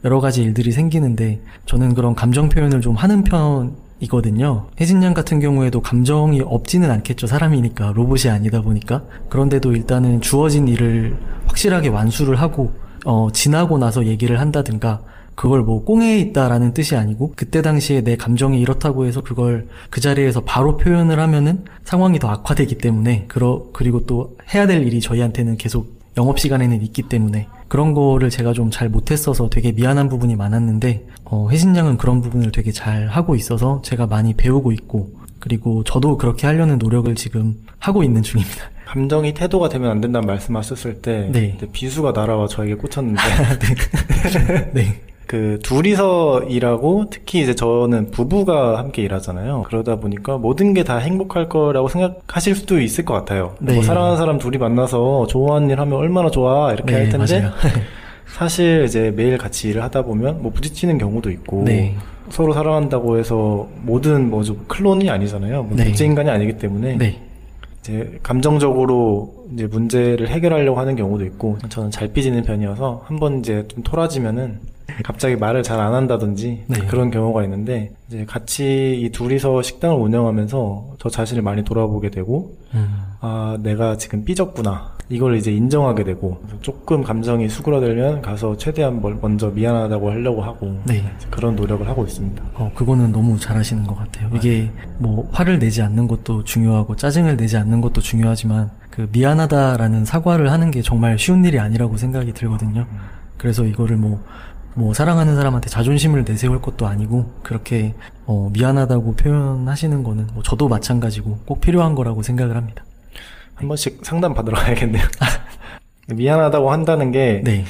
여러 가지 일들이 생기는데 저는 그런 감정 표현을 좀 하는 편이거든요. 혜진 양 같은 경우에도 감정이 없지는 않겠죠. 사람이니까 로봇이 아니다 보니까 그런데도 일단은 주어진 일을 확실하게 완수를 하고 어, 지나고 나서 얘기를 한다든가 그걸 뭐 꽁에 있다라는 뜻이 아니고 그때 당시에 내 감정이 이렇다고 해서 그걸 그 자리에서 바로 표현을 하면은 상황이 더 악화되기 때문에 그러 그리고 또 해야 될 일이 저희한테는 계속 영업 시간에는 있기 때문에 그런 거를 제가 좀 잘 못했어서 되게 미안한 부분이 많았는데 어, 혜진 양은 그런 부분을 되게 잘 하고 있어서 제가 많이 배우고 있고 그리고 저도 그렇게 하려는 노력을 지금 하고 있는 중입니다. 감정이 태도가 되면 안 된다는 말씀하셨을 때 네. 비수가 날아와 저에게 꽂혔는데 [LAUGHS] 네. [LAUGHS] 그 둘이서 일하고 특히 이제 저는 부부가 함께 일하잖아요. 그러다 보니까 모든 게 다 행복할 거라고 생각하실 수도 있을 것 같아요. 네. 뭐 사랑하는 사람 둘이 만나서 좋아하는 일 하면 얼마나 좋아 이렇게 할 텐데. [LAUGHS] 사실 이제 매일 같이 일을 하다 보면 뭐 부딪히는 경우도 있고 네. 서로 사랑한다고 해서 모든 뭐좀 클론이 아니잖아요. 뭐 네. 복제 인간이 아니기 때문에 네. 이제 감정적으로 이제 문제를 해결하려고 하는 경우도 있고 저는 잘 삐지는 편이어서 한번 이제 좀 토라지면은 갑자기 말을 잘 안 한다든지 네. 그런 경우가 있는데 이제 같이 이 둘이서 식당을 운영하면서 저 자신을 많이 돌아보게 되고 음. 아 내가 지금 삐졌구나 이걸 이제 인정하게 되고 조금 감정이 수그러들면 가서 최대한 뭘 먼저 미안하다고 하려고 하고 네. 그런 노력을 하고 있습니다. 어, 그거는 너무 잘하시는 것 같아요. 이게 뭐 화를 내지 않는 것도 중요하고 짜증을 내지 않는 것도 중요하지만 그 미안하다라는 사과를 하는 게 정말 쉬운 일이 아니라고 생각이 들거든요. 그래서 이거를 뭐, 뭐 사랑하는 사람한테 자존심을 내세울 것도 아니고 그렇게 어, 미안하다고 표현하시는 거는 뭐 저도 마찬가지고 꼭 필요한 거라고 생각을 합니다. 한 번씩 상담 받으러 가야겠네요. [LAUGHS] 미안하다고 한다는 게 네.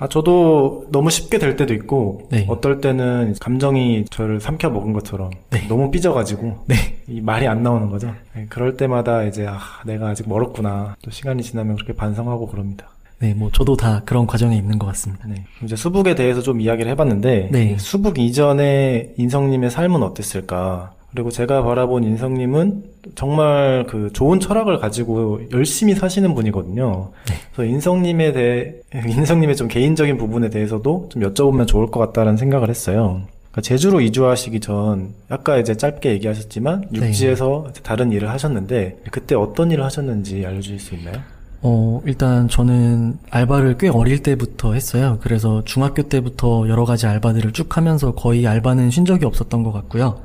아, 저도 너무 쉽게 될 때도 있고, 네. 어떨 때는 감정이 저를 삼켜 먹은 것처럼 네. 너무 삐져가지고, 네. 이 말이 안 나오는 거죠. 네, 그럴 때마다 이제, 아, 내가 아직 멀었구나. 또 시간이 지나면 그렇게 반성하고 그럽니다. 네, 뭐 저도 다 그런 과정에 있는 것 같습니다. 네. 이제 수북에 대해서 좀 이야기를 해봤는데, 네. 수북 이전에 인성님의 삶은 어땠을까? 그리고 제가 바라본 인성님은 정말 그 좋은 철학을 가지고 열심히 사시는 분이거든요. 그래서 인성님에 대해, [LAUGHS] 인성님의 좀 개인적인 부분에 대해서도 좀 여쭤보면 좋을 것 같다는 생각을 했어요. 그러니까 제주로 이주하시기 전, 아까 이제 짧게 얘기하셨지만, 네. 육지에서 이제 다른 일을 하셨는데, 그때 어떤 일을 하셨는지 알려주실 수 있나요? 어, 일단 저는 알바를 꽤 어릴 때부터 했어요. 그래서 중학교 때부터 여러 가지 알바들을 쭉 하면서 거의 알바는 쉰 적이 없었던 것 같고요.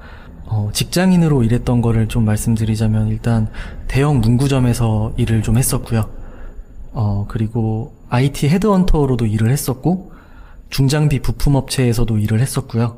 어, 직장인으로 일했던 거를 좀 말씀드리자면 일단 대형 문구점에서 일을 좀 했었고요. 어, 그리고 IT 헤드헌터로도 일을 했었고, 중장비 부품업체에서도 일을 했었고요.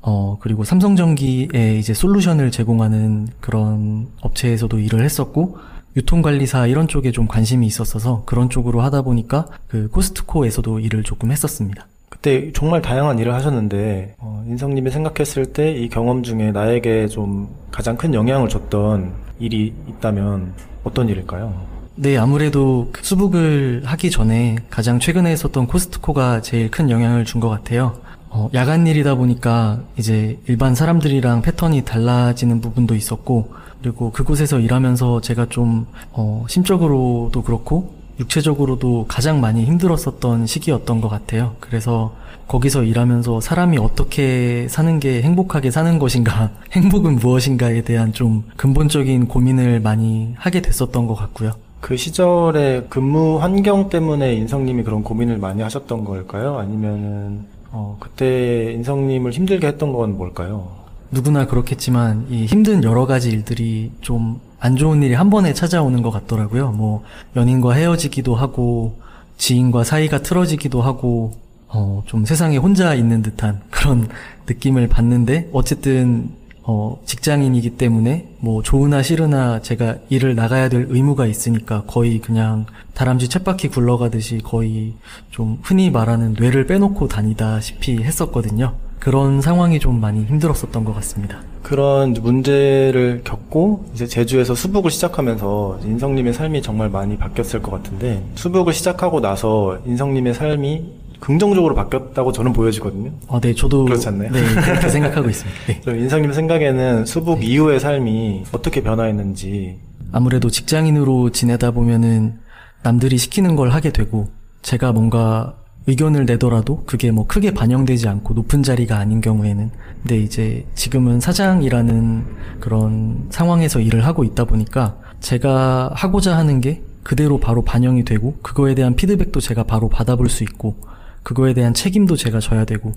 어, 그리고 삼성전기에 이제 솔루션을 제공하는 그런 업체에서도 일을 했었고, 유통관리사 이런 쪽에 좀 관심이 있었어서 그런 쪽으로 하다 보니까 그 코스트코에서도 일을 조금 했었습니다. 그때 정말 다양한 일을 하셨는데, 어, 인성님이 생각했을 때 이 경험 중에 나에게 좀 가장 큰 영향을 줬던 일이 있다면 어떤 일일까요? 네, 아무래도 그 수북을 하기 전에 가장 최근에 했었던 코스트코가 제일 큰 영향을 준 것 같아요. 어, 야간 일이다 보니까 이제 일반 사람들이랑 패턴이 달라지는 부분도 있었고, 그리고 그곳에서 일하면서 제가 좀, 어, 심적으로도 그렇고, 육체적으로도 가장 많이 힘들었었던 시기였던 것 같아요. 그래서 거기서 일하면서 사람이 어떻게 사는 게 행복하게 사는 것인가, [LAUGHS] 행복은 무엇인가에 대한 좀 근본적인 고민을 많이 하게 됐었던 것 같고요. 그 시절에 근무 환경 때문에 인성님이 그런 고민을 많이 하셨던 걸까요? 아니면은, 어, 그때 인성님을 힘들게 했던 건 뭘까요? 누구나 그렇겠지만 이 힘든 여러 가지 일들이 좀 안 좋은 일이 한 번에 찾아오는 것 같더라고요. 뭐 연인과 헤어지기도 하고 지인과 사이가 틀어지기도 하고 어, 좀 세상에 혼자 있는 듯한 [LAUGHS] 그런 느낌을 받는데 어쨌든 어, 직장인이기 때문에 뭐 좋으나 싫으나 제가 일을 나가야 될 의무가 있으니까 거의 그냥 다람쥐 쳇바퀴 굴러가듯이 거의 좀 흔히 말하는 뇌를 빼놓고 다니다시피 했었거든요. 그런 상황이 좀 많이 힘들었었던 것 같습니다. 그런 문제를 겪고 이제 제주에서 수북을 시작하면서 인성님의 삶이 정말 많이 바뀌었을 것 같은데 수북을 시작하고 나서 인성님의 삶이 긍정적으로 바뀌었다고 저는 보여지거든요. 어, 네, 저도 그렇지 않나요? 네, 그렇게 생각하고 있습니다. 네. 인성님 생각에는 수북 이후의 삶이 어떻게 변화했는지 아무래도 직장인으로 지내다 보면은 남들이 시키는 걸 하게 되고 제가 뭔가 의견을 내더라도 그게 뭐 크게 반영되지 않고 높은 자리가 아닌 경우에는 근데 이제 지금은 사장이라는 그런 상황에서 일을 하고 있다 보니까 제가 하고자 하는 게 그대로 바로 반영이 되고 그거에 대한 피드백도 제가 바로 받아볼 수 있고 그거에 대한 책임도 제가 져야 되고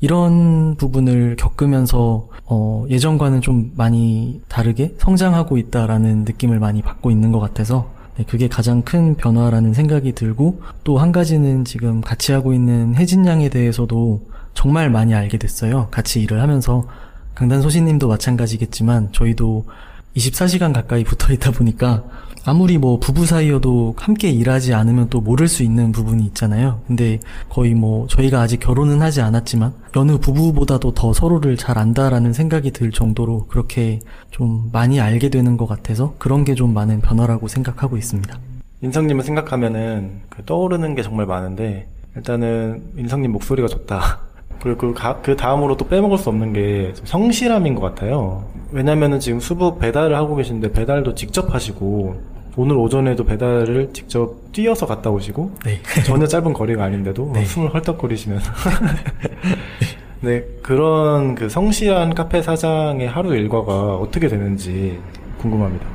이런 부분을 겪으면서 어, 예전과는 좀 많이 다르게 성장하고 있다라는 느낌을 많이 받고 있는 것 같아서 네, 그게 가장 큰 변화라는 생각이 들고 또 한 가지는 지금 같이 하고 있는 혜진 양에 대해서도 정말 많이 알게 됐어요. 같이 일을 하면서 강단 소신님도 마찬가지겠지만 저희도 24시간 가까이 붙어 있다 보니까 아무리 뭐 부부 사이여도 함께 일하지 않으면 또 모를 수 있는 부분이 있잖아요. 근데 거의 뭐 저희가 아직 결혼은 하지 않았지만 여느 부부보다도 더 서로를 잘 안다라는 생각이 들 정도로 그렇게 좀 많이 알게 되는 것 같아서 그런 게 좀 많은 변화라고 생각하고 있습니다. 인성님을 생각하면은 그 떠오르는 게 정말 많은데 일단은 인성님 목소리가 좋다. 그리고 그, 가- 그 다음으로 또 빼먹을 수 없는 게 성실함인 것 같아요. 왜냐면은 지금 수북 배달을 하고 계신데 배달도 직접 하시고 오늘 오전에도 배달을 직접 뛰어서 갔다 오시고 네. [LAUGHS] 전혀 짧은 거리가 아닌데도 네. 숨을 헐떡거리시면서 [LAUGHS] 네 그런 그 성실한 카페 사장의 하루 일과가 어떻게 되는지 궁금합니다.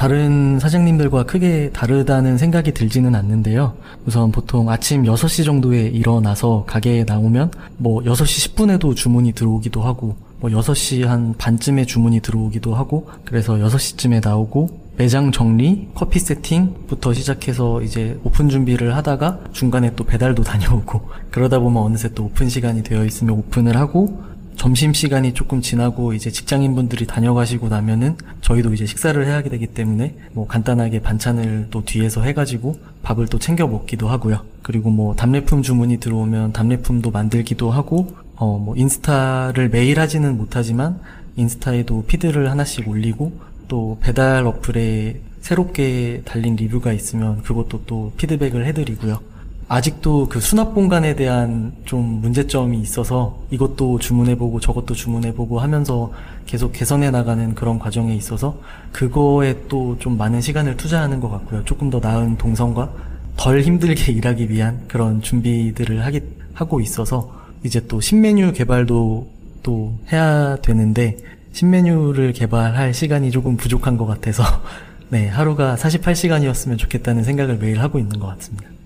다른 사장님들과 크게 다르다는 생각이 들지는 않는데요. 우선 보통 아침 6시 정도에 일어나서 가게에 나오면 뭐 6시 10분에도 주문이 들어오기도 하고 뭐 6시 한 반쯤에 주문이 들어오기도 하고 그래서 6시쯤에 나오고 매장 정리, 커피 세팅부터 시작해서 이제 오픈 준비를 하다가 중간에 또 배달도 [LAUGHS] 다녀오고 그러다 보면 어느새 또 오픈 시간이 되어 있으면 오픈을 하고 점심 시간이 조금 지나고 이제 직장인분들이 다녀가시고 나면은 저희도 이제 식사를 해야 되기 때문에 뭐 간단하게 반찬을 또 뒤에서 해가지고 밥을 또 챙겨 먹기도 하고요. 그리고 뭐 답례품 주문이 들어오면 답례품도 만들기도 하고 어 뭐 인스타를 매일 하지는 못하지만 인스타에도 피드를 하나씩 올리고 또 배달 어플에 새롭게 달린 리뷰가 있으면 그것도 또 피드백을 해드리고요. 아직도 그 수납 공간에 대한 좀 문제점이 있어서 이것도 주문해보고 저것도 주문해보고 하면서 계속 개선해 나가는 그런 과정에 있어서 그거에 또 좀 많은 시간을 투자하는 것 같고요. 조금 더 나은 동선과 덜 힘들게 [LAUGHS] 일하기 위한 그런 준비들을 하기, 하고 있어서 이제 또 신메뉴 개발도 또 해야 되는데 신메뉴를 개발할 시간이 조금 부족한 것 같아서 [LAUGHS] 네, 하루가 48시간이었으면 좋겠다는 생각을 매일 하고 있는 것 같습니다.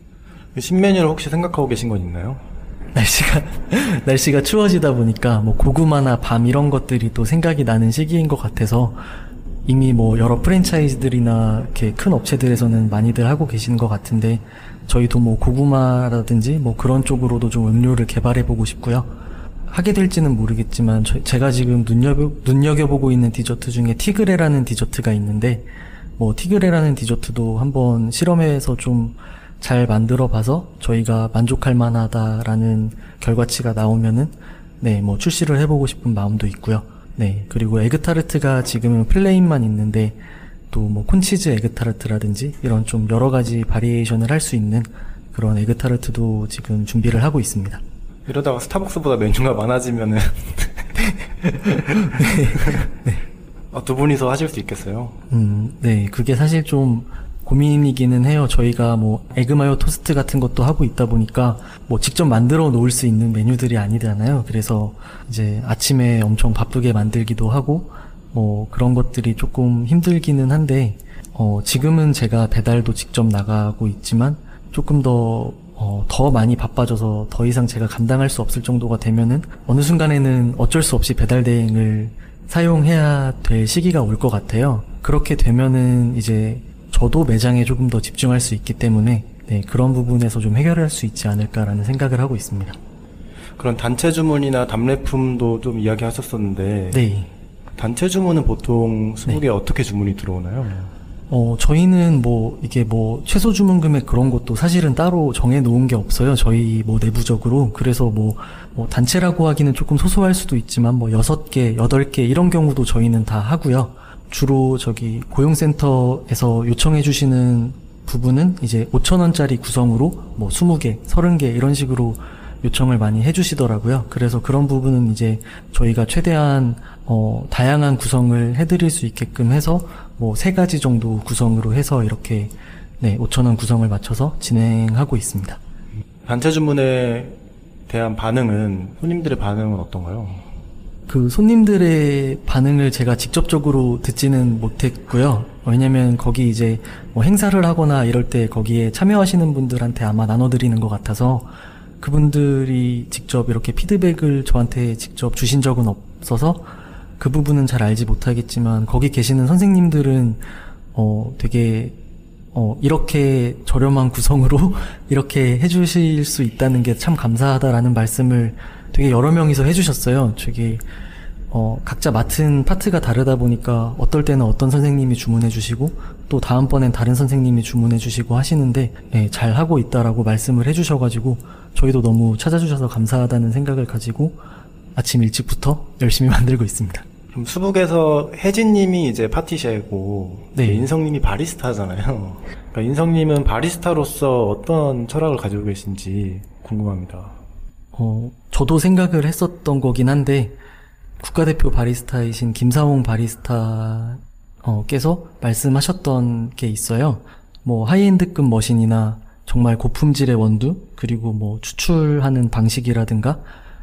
신메뉴를 혹시 생각하고 계신 건 있나요? 날씨가 [LAUGHS] 날씨가 추워지다 보니까 뭐 고구마나 밤 이런 것들이 또 생각이 나는 시기인 것 같아서 이미 뭐 여러 프랜차이즈들이나 이렇게 큰 업체들에서는 많이들 하고 계시는 것 같은데 저희도 뭐 고구마라든지 뭐 그런 쪽으로도 좀 음료를 개발해 보고 싶고요. 하게 될지는 모르겠지만 저- 제가 지금 눈여겨 눈여겨보고 있는 디저트 중에 티그레라는 디저트가 있는데 뭐 티그레라는 디저트도 한번 실험해서 좀 잘 만들어 봐서 저희가 만족할 만하다라는 결과치가 나오면은 네, 뭐 출시를 해보고 싶은 마음도 있고요. 네, 그리고 에그타르트가 지금은 플레인만 있는데 또 뭐 콘치즈 에그타르트라든지 이런 좀 여러 가지 바리에이션을 할 수 있는 그런 에그타르트도 지금 준비를 하고 있습니다. 이러다가 스타벅스보다 메뉴가 많아지면은 [LAUGHS] 아, 두 분이서 하실 수 있겠어요? 음, 네, 그게 사실 좀 고민이기는 해요. 저희가 뭐 에그마요 토스트 같은 것도 하고 있다 보니까 뭐 직접 만들어 놓을 수 있는 메뉴들이 아니잖아요. 그래서 이제 아침에 엄청 바쁘게 만들기도 하고 뭐 그런 것들이 조금 힘들기는 한데 어, 지금은 제가 배달도 직접 나가고 있지만 조금 더 어, 더 많이 바빠져서 더 이상 제가 감당할 수 없을 정도가 되면은 어느 순간에는 어쩔 수 없이 배달 대행을 사용해야 될 시기가 올 것 같아요. 그렇게 되면은 이제 저도 매장에 조금 더 집중할 수 있기 때문에 네, 그런 부분에서 좀 해결할 수 있지 않을까라는 생각을 하고 있습니다. 그런 단체 주문이나 답례품도 좀 이야기하셨었는데 네. 단체 주문은 보통 수국에 어떻게 주문이 들어오나요? 어, 저희는 뭐, 이게 뭐, 최소 주문 금액 그런 것도 사실은 따로 정해 놓은 게 없어요. 저희 뭐, 내부적으로. 그래서 뭐, 뭐, 단체라고 하기는 조금 소소할 수도 있지만, 뭐, 여섯 개, 여덟 개, 이런 경우도 저희는 다 하고요. 주로 저기, 고용센터에서 요청해 주시는 부분은 이제 5천원짜리 구성으로 뭐, 20개, 30개, 이런 식으로 요청을 많이 해주시더라고요. 그래서 그런 부분은 이제 저희가 최대한 어, 다양한 구성을 해드릴 수 있게끔 해서 뭐 세 가지 정도 구성으로 해서 이렇게 네 5천 원 구성을 맞춰서 진행하고 있습니다. 단체 주문에 대한 반응은 손님들의 반응은 어떤가요? 그 손님들의 반응을 제가 직접적으로 듣지는 못했고요. 왜냐면 거기 이제 뭐 행사를 하거나 이럴 때 거기에 참여하시는 분들한테 아마 나눠드리는 것 같아서 그분들이 직접 이렇게 피드백을 저한테 직접 주신 적은 없어서 그 부분은 잘 알지 못하겠지만 거기 계시는 선생님들은 어 되게 어 이렇게 저렴한 구성으로 [LAUGHS] 이렇게 해주실 수 있다는 게 참 감사하다라는 말씀을 되게 여러 명이서 해주셨어요. 저기 어, 각자 맡은 파트가 다르다 보니까 어떨 때는 어떤 선생님이 주문해 주시고 또 다음번엔 다른 선생님이 주문해 주시고 하시는데 예, 잘 하고 있다라고 말씀을 해 주셔가지고 저희도 너무 찾아주셔서 감사하다는 생각을 가지고 아침 일찍부터 열심히 [LAUGHS] 만들고 있습니다. 그럼 수북에서 혜진님이 이제 파티셰고 네. 인성님이 바리스타잖아요. 그러니까 인성님은 바리스타로서 어떤 철학을 가지고 계신지 궁금합니다. 어, 저도 생각을 했었던 거긴 한데 국가대표 바리스타이신 김사홍 바리스타께서 말씀하셨던 게 있어요. 뭐 하이엔드급 머신이나 정말 고품질의 원두 그리고 뭐 추출하는 방식이라든가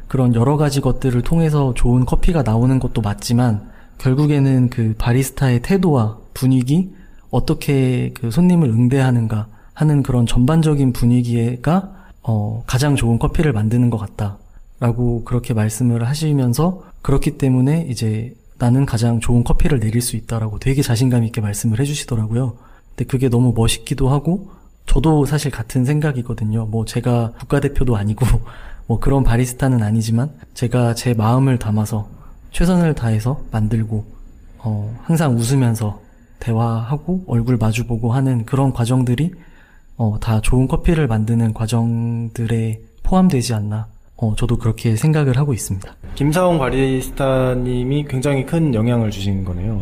그런 여러 가지 것들을 통해서 좋은 커피가 나오는 것도 맞지만 결국에는 그 바리스타의 태도와 분위기 어떻게 그 손님을 응대하는가 하는 그런 전반적인 분위기가 어, 가장 좋은 커피를 만드는 것 같다. 라고 그렇게 말씀을 하시면서 그렇기 때문에 이제 나는 가장 좋은 커피를 내릴 수 있다라고 되게 자신감 있게 말씀을 해주시더라고요. 근데 그게 너무 멋있기도 하고 저도 사실 같은 생각이거든요. 뭐 제가 국가대표도 아니고 [LAUGHS] 뭐 그런 바리스타는 아니지만 제가 제 마음을 담아서 최선을 다해서 만들고 어, 항상 웃으면서 대화하고 얼굴 마주보고 하는 그런 과정들이 어, 다 좋은 커피를 만드는 과정들에 포함되지 않나. 어, 저도 그렇게 생각을 하고 있습니다. 김사홍 바리스타님이 굉장히 큰 영향을 주신 거네요.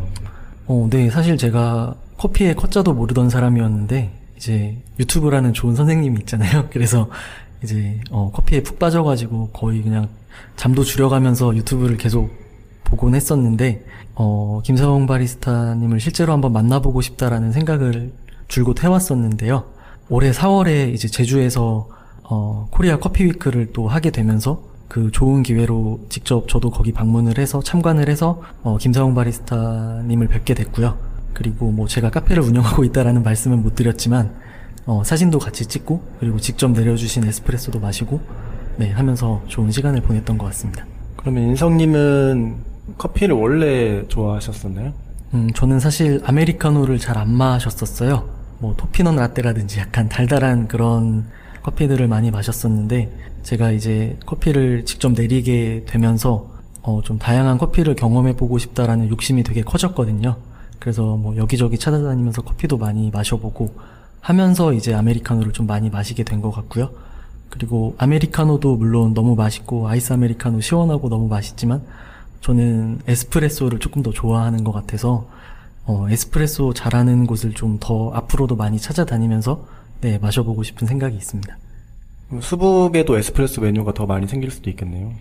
어, 네, 사실 제가 커피의 컷자도 모르던 사람이었는데, 이제 유튜브라는 좋은 선생님이 있잖아요. [LAUGHS] 그래서 이제 어, 커피에 푹 빠져가지고 거의 그냥 잠도 줄여가면서 유튜브를 계속 보곤 했었는데 어, 김사홍 바리스타님을 실제로 한번 만나보고 싶다라는 생각을 줄곧 해왔었는데요. 올해 4월에 이제 제주에서 어, 코리아 커피 위크를 또 하게 되면서 그 좋은 기회로 직접 저도 거기 방문을 해서 참관을 해서 어, 김사홍 바리스타님을 뵙게 됐고요. 그리고 뭐 제가 카페를 운영하고 있다라는 말씀은 못 드렸지만 어, 사진도 같이 찍고 그리고 직접 내려주신 에스프레소도 마시고 네 하면서 좋은 시간을 보냈던 것 같습니다. 그러면 인성님은 커피를 원래 좋아하셨었나요? 음, 저는 사실 아메리카노를 잘 안 마셨었어요. 뭐 토피넛 라떼라든지 약간 달달한 그런 커피들을 많이 마셨었는데 제가 이제 커피를 직접 내리게 되면서 어, 좀 다양한 커피를 경험해 보고 싶다라는 욕심이 되게 커졌거든요. 그래서 뭐 여기저기 찾아다니면서 커피도 많이 마셔보고 하면서 이제 아메리카노를 좀 많이 마시게 된 것 같고요. 그리고 아메리카노도 물론 너무 맛있고 아이스 아메리카노 시원하고 너무 맛있지만 저는 에스프레소를 조금 더 좋아하는 것 같아서 어, 에스프레소 잘하는 곳을 좀 더 앞으로도 많이 찾아다니면서 네 마셔보고 싶은 생각이 있습니다. 수북에도 에스프레소 메뉴가 더 많이 생길 수도 있겠네요.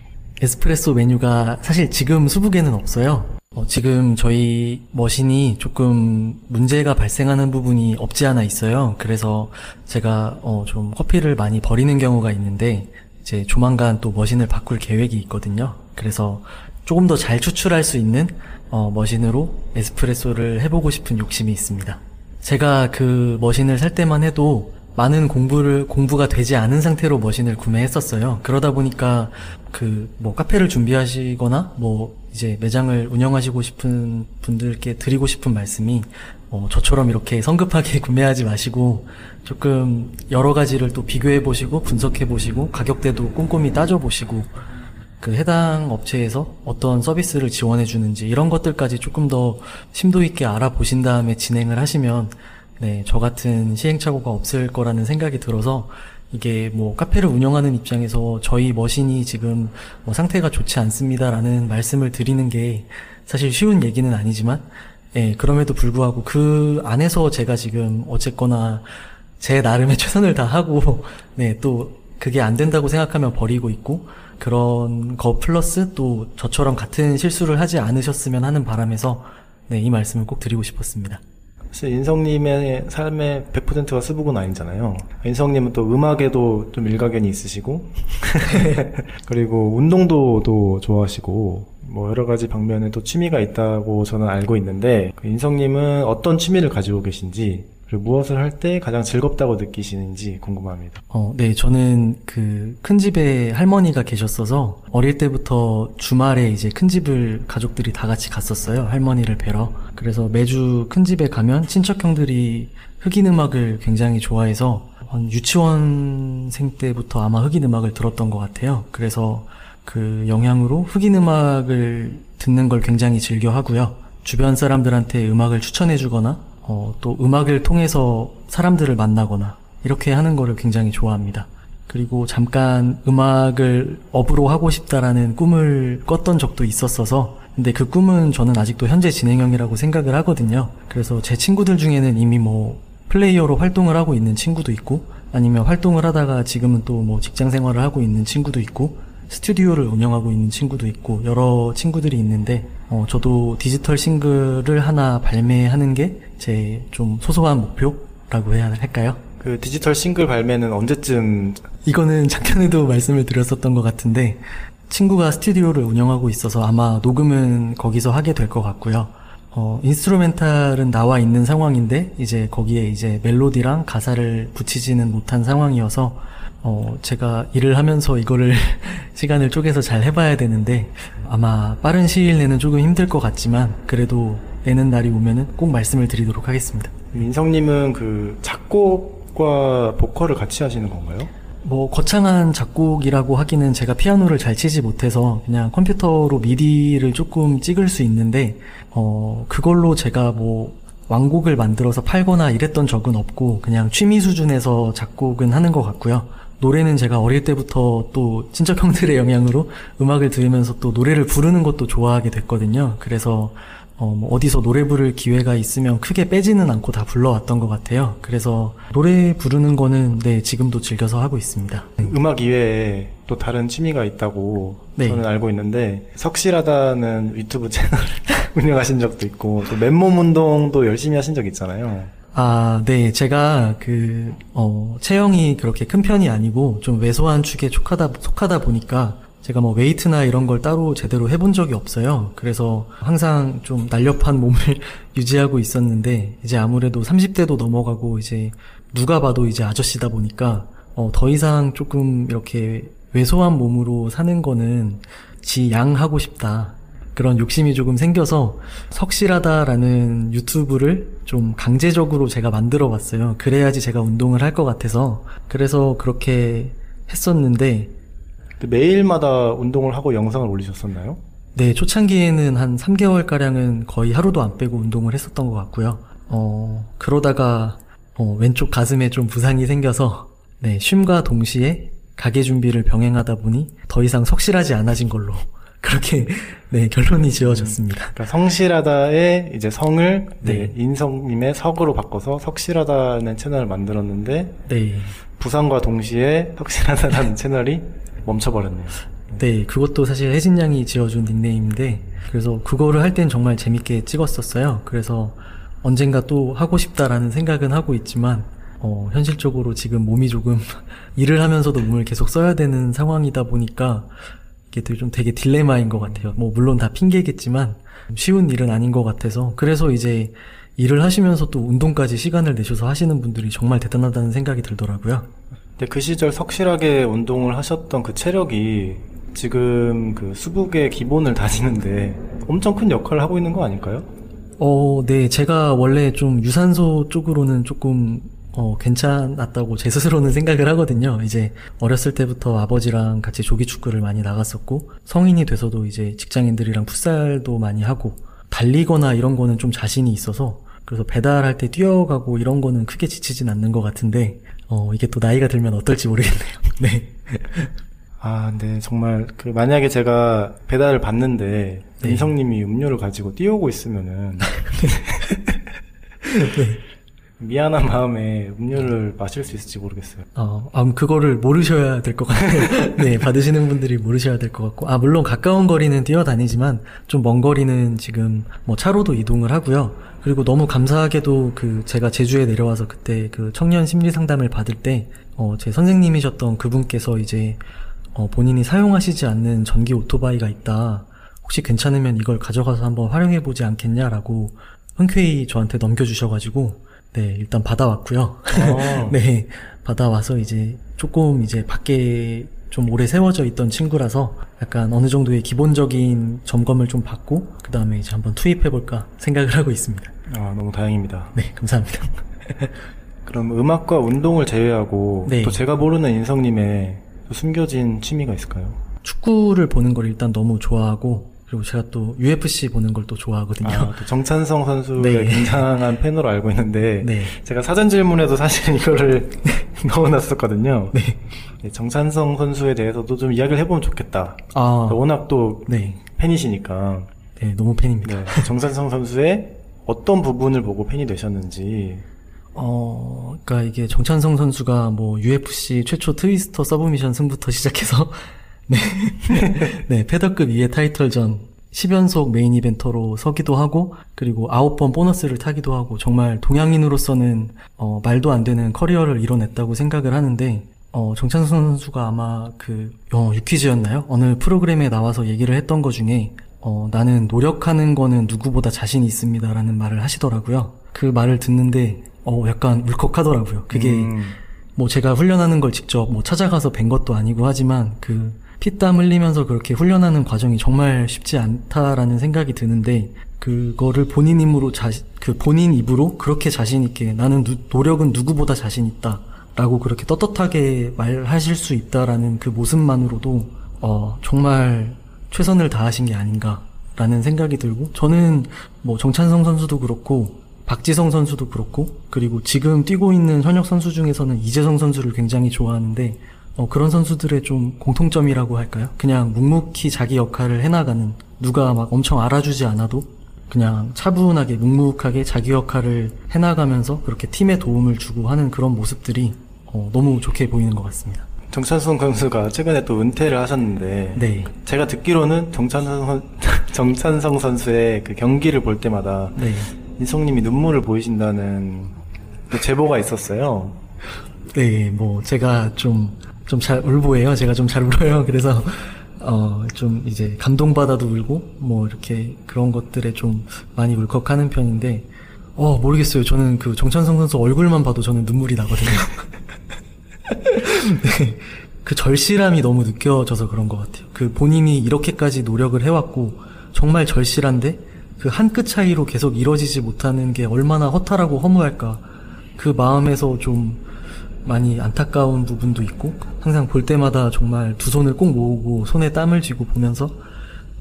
에스프레소 메뉴가 사실 지금 수북에는 없어요. 어, 지금 저희 머신이 조금 문제가 발생하는 부분이 없지 않아 있어요. 그래서 제가 어, 좀 커피를 많이 버리는 경우가 있는데 이제 조만간 또 머신을 바꿀 계획이 있거든요. 그래서 조금 더 잘 추출할 수 있는 어, 머신으로 에스프레소를 해보고 싶은 욕심이 있습니다. 제가 그 머신을 살 때만 해도 많은 공부를 공부가 되지 않은 상태로 머신을 구매했었어요. 그러다 보니까 그 뭐 카페를 준비하시거나 뭐 이제 매장을 운영하시고 싶은 분들께 드리고 싶은 말씀이 어, 저처럼 이렇게 성급하게 [LAUGHS] 구매하지 마시고 조금 여러 가지를 또 비교해 보시고 분석해 보시고 가격대도 꼼꼼히 따져 보시고 그 해당 업체에서 어떤 서비스를 지원해 주는지 이런 것들까지 조금 더 심도 있게 알아보신 다음에 진행을 하시면 네, 저 같은 시행착오가 없을 거라는 생각이 들어서 이게 뭐 카페를 운영하는 입장에서 저희 머신이 지금 뭐 상태가 좋지 않습니다라는 말씀을 드리는 게 사실 쉬운 얘기는 아니지만 예, 그럼에도 불구하고 그 안에서 제가 지금 어쨌거나 제 나름의 최선을 다하고 네, 또 그게 안 된다고 생각하면 버리고 있고 그런 거 플러스 또 저처럼 같은 실수를 하지 않으셨으면 하는 바람에서 네, 이 말씀을 꼭 드리고 싶었습니다. 사실 인성님의 삶의 100%가 수북은 아니잖아요. 인성님은 또 음악에도 좀 일가견이 있으시고, [LAUGHS] 그리고 운동도 또 좋아하시고, 뭐 여러 가지 방면에 또 취미가 있다고 저는 알고 있는데, 그 인성님은 어떤 취미를 가지고 계신지, 그리고 무엇을 할 때 가장 즐겁다고 느끼시는지 궁금합니다. 어, 네, 저는 그 큰 집에 할머니가 계셨어서 어릴 때부터 주말에 이제 큰 집을 가족들이 다 같이 갔었어요. 할머니를 뵈러. 그래서 매주 큰 집에 가면 친척 형들이 흑인 음악을 굉장히 좋아해서 한 유치원생 때부터 아마 흑인 음악을 들었던 것 같아요. 그래서 그 영향으로 흑인 음악을 듣는 걸 굉장히 즐겨 하고요. 주변 사람들한테 음악을 추천해 주거나 어, 또 음악을 통해서 사람들을 만나거나 이렇게 하는 거를 굉장히 좋아합니다. 그리고 잠깐 음악을 업으로 하고 싶다라는 꿈을 꿨던 적도 있었어서 근데 그 꿈은 저는 아직도 현재 진행형이라고 생각을 하거든요. 그래서 제 친구들 중에는 이미 뭐 플레이어로 활동을 하고 있는 친구도 있고 아니면 활동을 하다가 지금은 또 뭐 직장 생활을 하고 있는 친구도 있고 스튜디오를 운영하고 있는 친구도 있고 여러 친구들이 있는데 어, 저도 디지털 싱글을 하나 발매하는 게 제 좀 소소한 목표라고 해야 할까요? 그 디지털 싱글 발매는 언제쯤 이거는 작년에도 말씀을 드렸었던 것 같은데 친구가 스튜디오를 운영하고 있어서 아마 녹음은 거기서 하게 될 것 같고요. 어, instrumental은 나와 있는 상황인데 이제 거기에 이제 멜로디랑 가사를 붙이지는 못한 상황이어서 어, 제가 일을 하면서 이거를 [LAUGHS] 시간을 쪼개서 잘 해봐야 되는데 아마 빠른 시일 내는 조금 힘들 것 같지만 그래도 내는 날이 오면은 꼭 말씀을 드리도록 하겠습니다. 인성님은 그 작곡과 보컬을 같이 하시는 건가요? 뭐 거창한 작곡이라고 하기는 제가 피아노를 잘 치지 못해서 그냥 컴퓨터로 미디를 조금 찍을 수 있는데 어 그걸로 제가 뭐 왕곡을 만들어서 팔거나 이랬던 적은 없고 그냥 취미 수준에서 작곡은 하는 것 같고요. 노래는 제가 어릴 때부터 또 친척 형들의 영향으로 음악을 들으면서 또 노래를 부르는 것도 좋아하게 됐거든요. 그래서 어, 뭐 어디서 노래 부를 기회가 있으면 크게 빼지는 않고 다 불러왔던 것 같아요. 그래서 노래 부르는 거는 네, 지금도 즐겨서 하고 있습니다. 음악 이외에 또 다른 취미가 있다고 네. 저는 알고 있는데 석실하다는 유튜브 채널 [LAUGHS] 운영하신 적도 있고 또 맨몸 운동도 열심히 하신 적 있잖아요. 아, 네. 제가 그, 어, 체형이 그렇게 큰 편이 아니고 좀 왜소한 축에 속하다, 속하다 보니까 제가 뭐 웨이트나 이런 걸 따로 제대로 해본 적이 없어요. 그래서 항상 좀 날렵한 몸을 [LAUGHS] 유지하고 있었는데 이제 아무래도 30대도 넘어가고 이제 누가 봐도 이제 아저씨다 보니까 어, 더 이상 조금 이렇게 왜소한 몸으로 사는 거는 지양하고 싶다. 그런 욕심이 조금 생겨서 석실하다라는 유튜브를 좀 강제적으로 제가 만들어 봤어요. 그래야지 제가 운동을 할 것 같아서. 그래서 그렇게 했었는데, 매일마다 운동을 하고 영상을 올리셨었나요? 네, 초창기에는 한 3개월 가량은 거의 하루도 안 빼고 운동을 했었던 것 같고요. 어, 그러다가, 어, 왼쪽 가슴에 좀 부상이 생겨서, 네, 쉼과 동시에 가게 준비를 병행하다 보니 더 이상 석실하지 않아진 걸로. 그렇게, 네, 결론이 지어졌습니다. 그러니까 성실하다의 이제 성을 네. 네, 인성님의 석으로 바꿔서 석실하다는 채널을 만들었는데 네. 부상과 동시에 석실하다라는 채널이 멈춰버렸네요. 네, 그것도 사실 혜진 양이 지어준 닉네임인데, 그래서 그거를 할 땐 정말 재밌게 찍었었어요. 그래서 언젠가 또 하고 싶다라는 생각은 하고 있지만, 어, 현실적으로 지금 몸이 조금 [LAUGHS] 일을 하면서도 몸을 계속 써야 되는 상황이다 보니까, 이게 되게 좀 되게 딜레마인 것 같아요. 뭐, 물론 다 핑계겠지만, 쉬운 일은 아닌 것 같아서, 그래서 이제 일을 하시면서 또 운동까지 시간을 내셔서 하시는 분들이 정말 대단하다는 생각이 들더라고요. 근데 그 시절 석실하게 운동을 하셨던 그 체력이 지금 그 수북의 기본을 다지는데 엄청 큰 역할을 하고 있는 거 아닐까요? 어, 네. 제가 원래 좀 유산소 쪽으로는 조금, 어, 괜찮았다고 제 스스로는 생각을 하거든요. 이제 어렸을 때부터 아버지랑 같이 조기 축구를 많이 나갔었고, 성인이 돼서도 이제 직장인들이랑 풋살도 많이 하고, 달리거나 이런 거는 좀 자신이 있어서, 그래서 배달할 때 뛰어가고 이런 거는 크게 지치진 않는 것 같은데, 어, 이게 또 나이가 들면 어떨지 모르겠네요. [LAUGHS] 네. 아, 근데 정말 그 만약에 제가 배달을 받는데 네. 인성님이 음료를 가지고 뛰어오고 있으면은 [LAUGHS] 미안한 마음에 음료를 마실 수 있을지 모르겠어요. 어, 아, 그거를 모르셔야 될 것 같아요. [LAUGHS] 네, 받으시는 분들이 모르셔야 될 것 같고. 아, 물론 가까운 거리는 뛰어다니지만, 좀 먼 거리는 지금, 뭐, 차로도 이동을 하고요. 그리고 너무 감사하게도 그, 제가 제주에 내려와서 그때 그 청년 심리 상담을 받을 때, 어, 제 선생님이셨던 그분께서 이제, 어, 본인이 사용하시지 않는 전기 오토바이가 있다. 혹시 괜찮으면 이걸 가져가서 한번 활용해보지 않겠냐라고 흔쾌히 저한테 넘겨주셔가지고, 네, 일단 받아왔고요. 어. [LAUGHS] 네, 받아와서 이제 조금 이제 밖에 좀 오래 세워져 있던 친구라서 약간 어느 정도의 기본적인 점검을 좀 받고 그 다음에 이제 한번 투입해볼까 생각을 하고 있습니다. 아, 너무 다행입니다. 네, 감사합니다. [LAUGHS] 그럼 음악과 운동을 제외하고 네. 또 제가 모르는 인성님의 또 숨겨진 취미가 있을까요? 축구를 보는 걸 일단 너무 좋아하고 그리고 제가 또 UFC 보는 걸 또 좋아하거든요. 아, 또 정찬성 선수의 네. 굉장한 팬으로 알고 있는데 네. 제가 사전 질문에도 사실 이거를 [LAUGHS] 넣어놨었거든요. 네. 네, 정찬성 선수에 대해서도 좀 이야기를 해보면 좋겠다. 아, 워낙 또 네. 팬이시니까 네, 너무 팬입니다. 네, 정찬성 선수의 어떤 부분을 보고 팬이 되셨는지 어, 그니까 이게 정찬성 선수가 뭐 UFC 최초 트위스터 서브미션 승부터 시작해서 네, [LAUGHS] 네 패더급 2의 타이틀전 10연속 메인 이벤터로 서기도 하고 그리고 9번 보너스를 타기도 하고 정말 동양인으로서는 어, 말도 안 되는 커리어를 이뤄냈다고 생각을 하는데 어, 정찬성 선수가 아마 그 어, 유퀴즈였나요? 어느 프로그램에 나와서 얘기를 했던 것 중에 어, 나는 노력하는 거는 누구보다 자신이 있습니다라는 말을 하시더라고요. 그 말을 듣는데 어, 약간 울컥하더라고요. 그게 음, 뭐 제가 훈련하는 걸 직접 뭐 찾아가서 뵌 것도 아니고 하지만 그 피땀 흘리면서 그렇게 훈련하는 과정이 정말 쉽지 않다라는 생각이 드는데 그거를 본인 힘으로 자, 그 본인 입으로 그렇게 자신 있게 나는 누- 노력은 누구보다 자신 있다라고 그렇게 떳떳하게 말하실 수 있다라는 그 모습만으로도 어 정말 최선을 다하신 게 아닌가라는 생각이 들고 저는 뭐 정찬성 선수도 그렇고 박지성 선수도 그렇고 그리고 지금 뛰고 있는 현역 선수 중에서는 이재성 선수를 굉장히 좋아하는데 어, 그런 선수들의 좀 공통점이라고 할까요? 그냥 묵묵히 자기 역할을 해나가는 누가 막 엄청 알아주지 않아도 그냥 차분하게 묵묵하게 자기 역할을 해나가면서 그렇게 팀에 도움을 주고 하는 그런 모습들이 어, 너무 좋게 보이는 것 같습니다. 정찬성 선수가 최근에 또 은퇴를 하셨는데 네. 제가 듣기로는 정찬성, 선- [LAUGHS] 정찬성 선수의 그 경기를 볼 때마다 네. 인성님이 눈물을 보이신다는 그 제보가 있었어요. 네, 뭐 제가 좀 좀 잘 울보예요. 제가 좀 잘 울어요. [LAUGHS] 그래서 어 좀 이제 감동받아도 울고 뭐 이렇게 그런 것들에 좀 많이 울컥하는 편인데 어 모르겠어요. 저는 그 정찬성 선수 얼굴만 봐도 저는 눈물이 나거든요. [LAUGHS] 네. 그 절실함이 너무 느껴져서 그런 것 같아요. 그 본인이 이렇게까지 노력을 해왔고 정말 절실한데 그 한 끗 차이로 계속 이뤄지지 못하는 게 얼마나 허탈하고 허무할까. 그 마음에서 좀 많이 안타까운 부분도 있고 항상 볼 때마다 정말 두 손을 꼭 모으고 손에 땀을 쥐고 보면서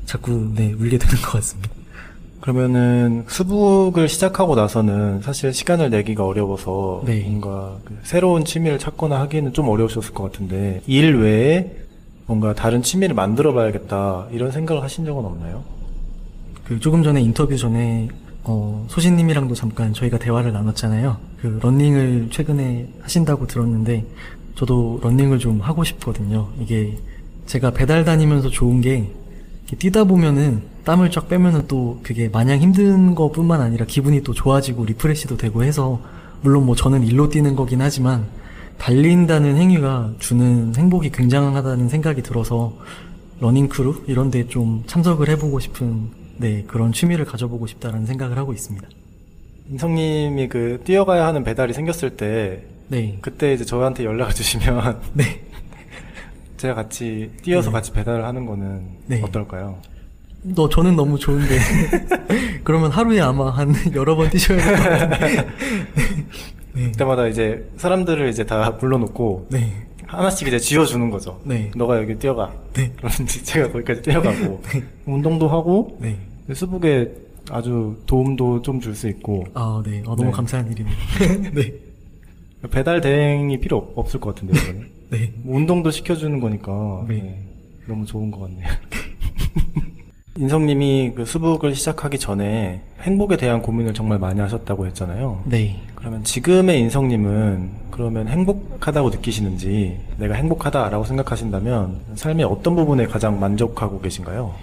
자꾸 네 울게 되는 것 같습니다. 그러면은 수북을 시작하고 나서는 사실 시간을 내기가 어려워서 네. 뭔가 그 새로운 취미를 찾거나 하기에는 좀 어려우셨을 것 같은데 일 외에 뭔가 다른 취미를 만들어 봐야겠다 이런 생각을 하신 적은 없나요? 그 조금 전에 인터뷰 전에 어, 소신님이랑도 잠깐 저희가 대화를 나눴잖아요. 그 런닝을 최근에 하신다고 들었는데 저도 런닝을 좀 하고 싶거든요. 이게 제가 배달 다니면서 좋은 게 뛰다 보면은 땀을 쫙 빼면은 또 그게 마냥 힘든 것뿐만 아니라 기분이 또 좋아지고 refresh도 되고 해서 물론 뭐 저는 일로 뛰는 거긴 하지만 달린다는 행위가 주는 행복이 굉장하다는 생각이 들어서 러닝 크루 이런 데 좀 참석을 해보고 싶은 네 그런 취미를 가져보고 싶다라는 생각을 하고 있습니다. 인석님이 그 뛰어가야 하는 배달이 생겼을 때 네, 그때 이제 저한테 연락을 주시면 [LAUGHS] 네. 제가 같이 뛰어서 네. 같이 배달을 하는 거는 네. 어떨까요? 너 저는 너무 좋은데 [LAUGHS] 그러면 하루에 아마 한 여러 번 뛰셔야 될 것 같은데. [LAUGHS] 네, 그때마다 이제 사람들을 이제 다 불러놓고 네, 하나씩 이제 쥐어주는 거죠. 네. 너가 여기 뛰어가. 네, 이제 제가 거기까지 뛰어가고 운동도 하고 네. 수북에 아주 도움도 좀 줄 수 있고 아, 네. 어, 너무 네. 감사한 일이네요. [LAUGHS] 네, 배달 대행이 필요 없- 없을 것 같은데요. 이거는. [LAUGHS] 네. 뭐 운동도 시켜주는 거니까 네. 네, 너무 좋은 것 같네요. [LAUGHS] 인성님이 그 수북을 시작하기 전에 행복에 대한 고민을 정말 많이 하셨다고 했잖아요. 네. 그러면 지금의 인성님은 그러면 행복하다고 느끼시는지 내가 행복하다라고 생각하신다면 삶의 어떤 부분에 가장 만족하고 계신가요?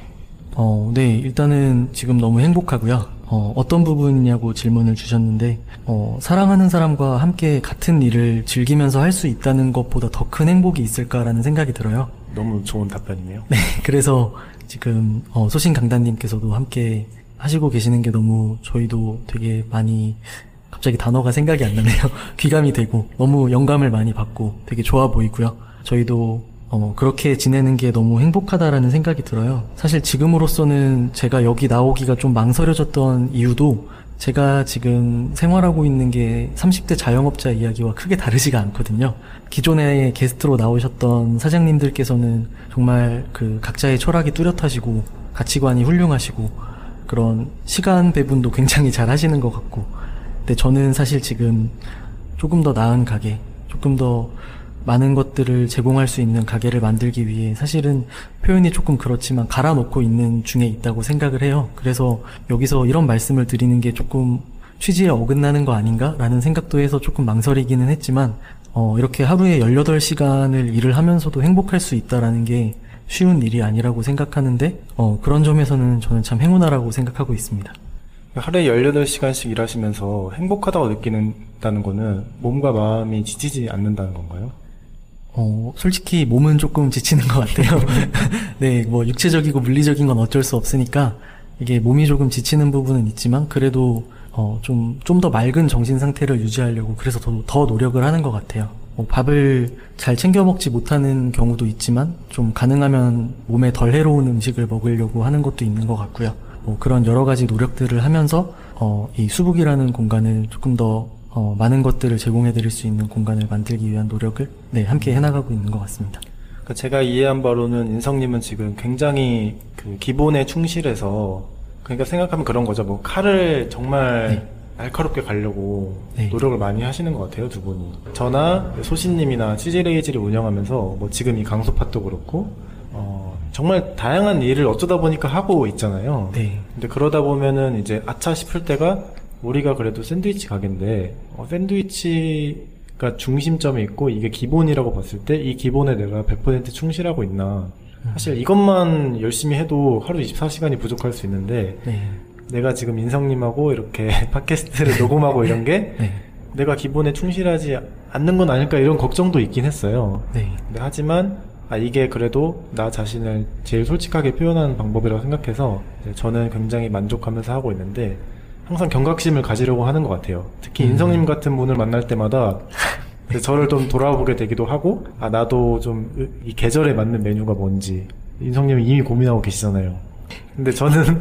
어, 네. 일단은 지금 너무 행복하고요. 어, 어떤 부분이냐고 질문을 주셨는데, 어, 사랑하는 사람과 함께 같은 일을 즐기면서 할 수 있다는 것보다 더 큰 행복이 있을까라는 생각이 들어요. 너무 좋은 답변이네요. 네. 그래서 지금, 어, 소신 강단님께서도 함께 하시고 계시는 게 너무 저희도 되게 많이 갑자기 단어가 생각이 안 나네요. [LAUGHS] 귀감이 되고 너무 영감을 많이 받고 되게 좋아 보이고요. 저희도 어, 그렇게 지내는 게 너무 행복하다라는 생각이 들어요. 사실 지금으로서는 제가 여기 나오기가 좀 망설여졌던 이유도 제가 지금 생활하고 있는 게 30대 자영업자 이야기와 크게 다르지가 않거든요. 기존에 게스트로 나오셨던 사장님들께서는 정말 그 각자의 철학이 뚜렷하시고 가치관이 훌륭하시고 그런 시간 배분도 굉장히 잘 하시는 것 같고 근데 저는 사실 지금 조금 더 나은 가게, 조금 더 많은 것들을 제공할 수 있는 가게를 만들기 위해 사실은 표현이 조금 그렇지만 갈아놓고 있는 중에 있다고 생각을 해요. 그래서 여기서 이런 말씀을 드리는 게 조금 취지에 어긋나는 거 아닌가라는 생각도 해서 조금 망설이기는 했지만 어, 이렇게 하루에 18시간을 일을 하면서도 행복할 수 있다라는 게 쉬운 일이 아니라고 생각하는데 어, 그런 점에서는 저는 참 행운아라고 생각하고 있습니다. 하루에 18시간씩 일하시면서 행복하다고 느끼는다는 거는 몸과 마음이 지치지 않는다는 건가요? 어, 솔직히 몸은 조금 지치는 것 같아요. [LAUGHS] 네, 뭐 육체적이고 물리적인 건 어쩔 수 없으니까 이게 몸이 조금 지치는 부분은 있지만 그래도 어, 좀, 좀 더 맑은 정신 상태를 유지하려고 그래서 더, 더 노력을 하는 것 같아요. 뭐 밥을 잘 챙겨 먹지 못하는 경우도 있지만 좀 가능하면 몸에 덜 해로운 음식을 먹으려고 하는 것도 있는 것 같고요. 뭐 그런 여러 가지 노력들을 하면서 어, 이 수북이라는 공간을 조금 더 어, 많은 것들을 제공해 드릴 수 있는 공간을 만들기 위한 노력을 네, 함께 해나가고 있는 것 같습니다. 그러니까 제가 이해한 바로는 인성님은 지금 굉장히 그 기본에 충실해서 그러니까 생각하면 그런 거죠. 뭐 칼을 정말 네. 날카롭게 가려고 네. 노력을 많이 하시는 것 같아요, 두 분이. 저나 소신님이나 치즈레이지를 운영하면서 뭐 지금 이 강소팟도 그렇고 어, 정말 다양한 일을 어쩌다 보니까 하고 있잖아요. 네. 근데 그러다 보면은 이제 아차 싶을 때가 우리가 그래도 샌드위치 가게인데 어, 샌드위치가 중심점에 있고 이게 기본이라고 봤을 때 이 기본에 내가 100% 충실하고 있나 사실 이것만 열심히 해도 하루 24시간이 부족할 수 있는데 네. 내가 지금 인성님하고 이렇게 [LAUGHS] 팟캐스트를 녹음하고 이런 게 [LAUGHS] 네. 내가 기본에 충실하지 않는 건 아닐까 이런 걱정도 있긴 했어요. 네. 근데 하지만 아 이게 그래도 나 자신을 제일 솔직하게 표현하는 방법이라고 생각해서 저는 굉장히 만족하면서 하고 있는데 항상 경각심을 가지려고 하는 것 같아요. 특히 음. 인성님 같은 분을 만날 때마다 [LAUGHS] 저를 좀 돌아보게 되기도 하고 아 나도 좀 이 계절에 맞는 메뉴가 뭔지 인성님은 이미 고민하고 계시잖아요. 근데 저는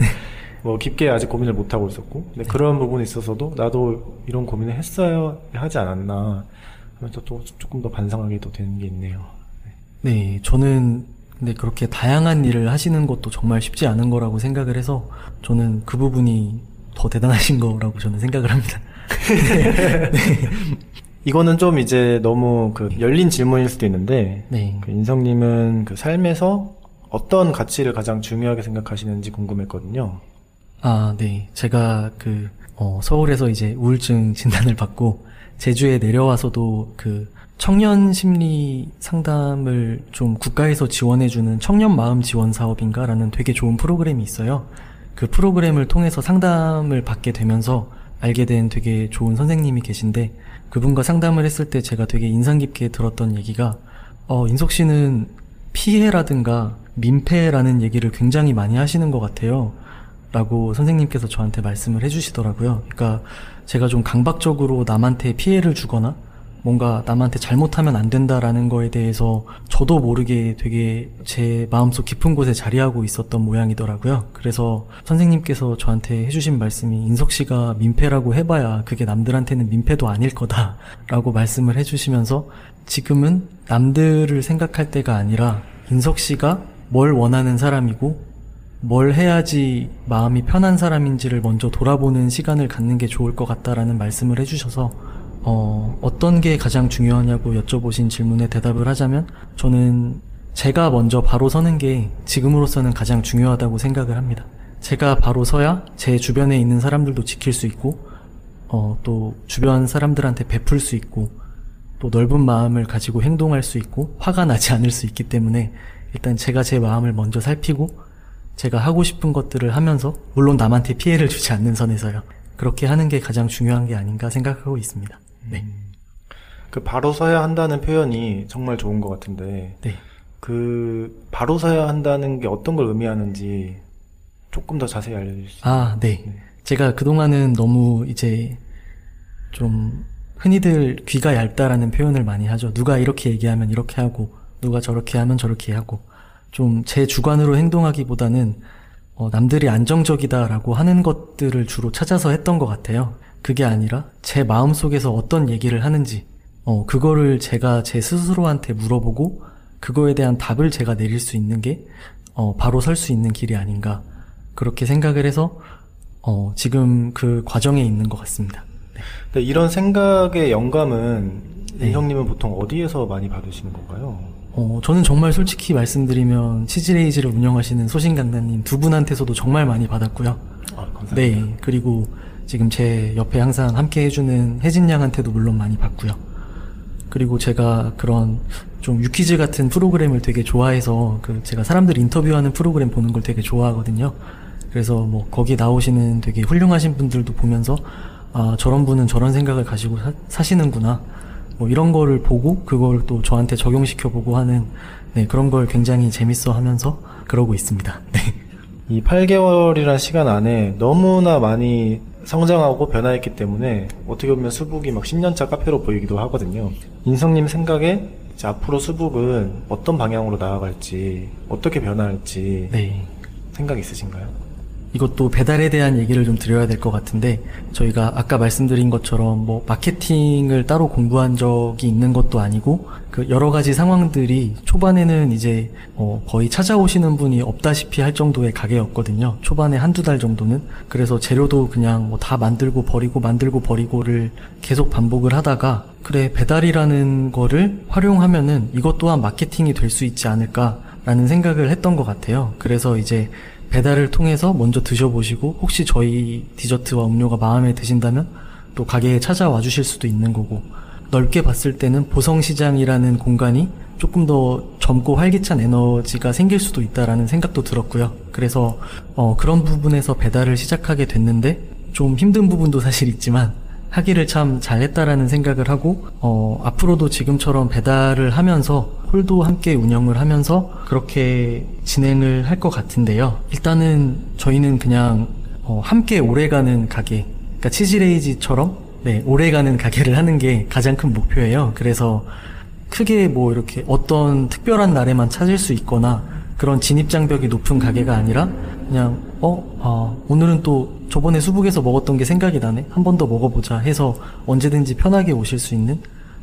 [LAUGHS] 뭐 깊게 아직 고민을 못 하고 있었고 근데 그런 부분에 있어서도 나도 이런 고민을 했어야 하지 않았나 하면서 또 조금 더 반성하게 또 되는 게 있네요. 네, 저는 근데 그렇게 다양한 일을 하시는 것도 정말 쉽지 않은 거라고 생각을 해서 저는 그 부분이 더 대단하신 거라고 저는 생각을 합니다. [LAUGHS] 이거는 좀 이제 너무 그 열린 질문일 수도 있는데 네. 그 인성님은 그 삶에서 어떤 가치를 가장 중요하게 생각하시는지 궁금했거든요. 아, 네. 제가 그, 어, 서울에서 이제 우울증 진단을 받고 제주에 내려와서도 그 청년 심리 상담을 좀 국가에서 지원해주는 청년 마음 지원 사업인가라는 되게 좋은 프로그램이 있어요. 그 프로그램을 통해서 상담을 받게 되면서 알게 된 되게 좋은 선생님이 계신데 그분과 상담을 했을 때 제가 되게 인상 깊게 들었던 얘기가 어, 인석 씨는 피해라든가 민폐라는 얘기를 굉장히 많이 하시는 것 같아요. 라고 선생님께서 저한테 말씀을 해주시더라고요. 그러니까 제가 좀 강박적으로 남한테 피해를 주거나 뭔가 남한테 잘못하면 안 된다라는 거에 대해서 저도 모르게 되게 제 마음속 깊은 곳에 자리하고 있었던 모양이더라고요. 그래서 선생님께서 저한테 해주신 말씀이 인석 씨가 민폐라고 해봐야 그게 남들한테는 민폐도 아닐 거다라고 말씀을 해주시면서 지금은 남들을 생각할 때가 아니라 인석 씨가 뭘 원하는 사람이고 뭘 해야지 마음이 편한 사람인지를 먼저 돌아보는 시간을 갖는 게 좋을 것 같다라는 말씀을 해주셔서 어, 어떤 게 가장 중요하냐고 여쭤보신 질문에 대답을 하자면 저는 제가 먼저 바로 서는 게 지금으로서는 가장 중요하다고 생각을 합니다. 제가 바로 서야 제 주변에 있는 사람들도 지킬 수 있고 어, 또 주변 사람들한테 베풀 수 있고 또 넓은 마음을 가지고 행동할 수 있고 화가 나지 않을 수 있기 때문에 일단 제가 제 마음을 먼저 살피고 제가 하고 싶은 것들을 하면서 물론 남한테 피해를 주지 않는 선에서요. 그렇게 하는 게 가장 중요한 게 아닌가 생각하고 있습니다. 네. 그 바로 서야 한다는 표현이 정말 좋은 것 같은데 네. 그 바로 서야 한다는 게 어떤 걸 의미하는지 조금 더 자세히 알려주실 수 있나요? 아, 네. 제가 그동안은 너무 이제 좀 흔히들 귀가 얇다라는 표현을 많이 하죠. 누가 이렇게 얘기하면 이렇게 하고, 누가 저렇게 하면 저렇게 하고, 좀 제 주관으로 행동하기보다는 어, 남들이 안정적이다라고 하는 것들을 주로 찾아서 했던 것 같아요. 그게 아니라 제 마음 속에서 어떤 얘기를 하는지, 어, 그거를 제가 제 스스로한테 물어보고, 그거에 대한 답을 제가 내릴 수 있는 게, 어, 바로 설 수 있는 길이 아닌가. 그렇게 생각을 해서, 어, 지금 그 과정에 있는 것 같습니다. 근데 이런 생각의 영감은 네. 이 형님은 보통 어디에서 많이 받으시는 건가요? 어, 저는 정말 솔직히 말씀드리면 치즈레이즈를 운영하시는 소신강단님 두 분한테서도 정말 많이 받았고요. 아, 감사합니다. 네, 그리고 지금 제 옆에 항상 함께 해주는 혜진 양한테도 물론 많이 받고요. 그리고 제가 그런 좀 유퀴즈 같은 프로그램을 되게 좋아해서 그 제가 사람들 인터뷰하는 프로그램 보는 걸 되게 좋아하거든요. 그래서 뭐 거기 나오시는 되게 훌륭하신 분들도 보면서 아 저런 분은 저런 생각을 가지고 사, 사시는구나. 뭐 이런 거를 보고 그걸 또 저한테 적용시켜 보고 하는 네 그런 걸 굉장히 재밌어 하면서 그러고 있습니다. [LAUGHS] 네. 이 8개월이란 시간 안에 너무나 많이 성장하고 변화했기 때문에 어떻게 보면 수북이 막 10년차 카페로 보이기도 하거든요. 인성님 생각에 앞으로 수북은 어떤 방향으로 나아갈지, 어떻게 변화할지 네. 생각 있으신가요? 이것도 배달에 대한 얘기를 좀 드려야 될 것 같은데 저희가 아까 말씀드린 것처럼 뭐 마케팅을 따로 공부한 적이 있는 것도 아니고 그 여러 가지 상황들이 초반에는 이제 어 거의 찾아오시는 분이 없다시피 할 정도의 가게였거든요. 초반에 한두 달 정도는 그래서 재료도 그냥 뭐 다 만들고 버리고 만들고 버리고를 계속 반복을 하다가 그래 배달이라는 거를 활용하면은 이것 또한 마케팅이 될 수 있지 않을까 라는 생각을 했던 것 같아요. 그래서 이제 배달을 통해서 먼저 드셔보시고 혹시 저희 디저트와 음료가 마음에 드신다면 또 가게에 찾아와 주실 수도 있는 거고 넓게 봤을 때는 보성시장이라는 공간이 조금 더 젊고 활기찬 에너지가 생길 수도 있다라는 생각도 들었고요. 그래서 어, 그런 부분에서 배달을 시작하게 됐는데 좀 힘든 부분도 사실 있지만 하기를 참 잘했다라는 생각을 하고 어, 앞으로도 지금처럼 배달을 하면서 홀도 함께 운영을 하면서 그렇게 진행을 할 것 같은데요. 일단은 저희는 그냥 어, 함께 오래가는 가게, 그러니까 치즈레이지처럼 네, 오래가는 가게를 하는 게 가장 큰 목표예요. 그래서 크게 뭐 이렇게 어떤 특별한 날에만 찾을 수 있거나 그런 진입장벽이 높은 가게가 아니라 그냥 어, 아, 오늘은 또 저번에 수북에서 먹었던 게 생각이 나네. 한 번 더 먹어보자 해서 언제든지 편하게 오실 수 있는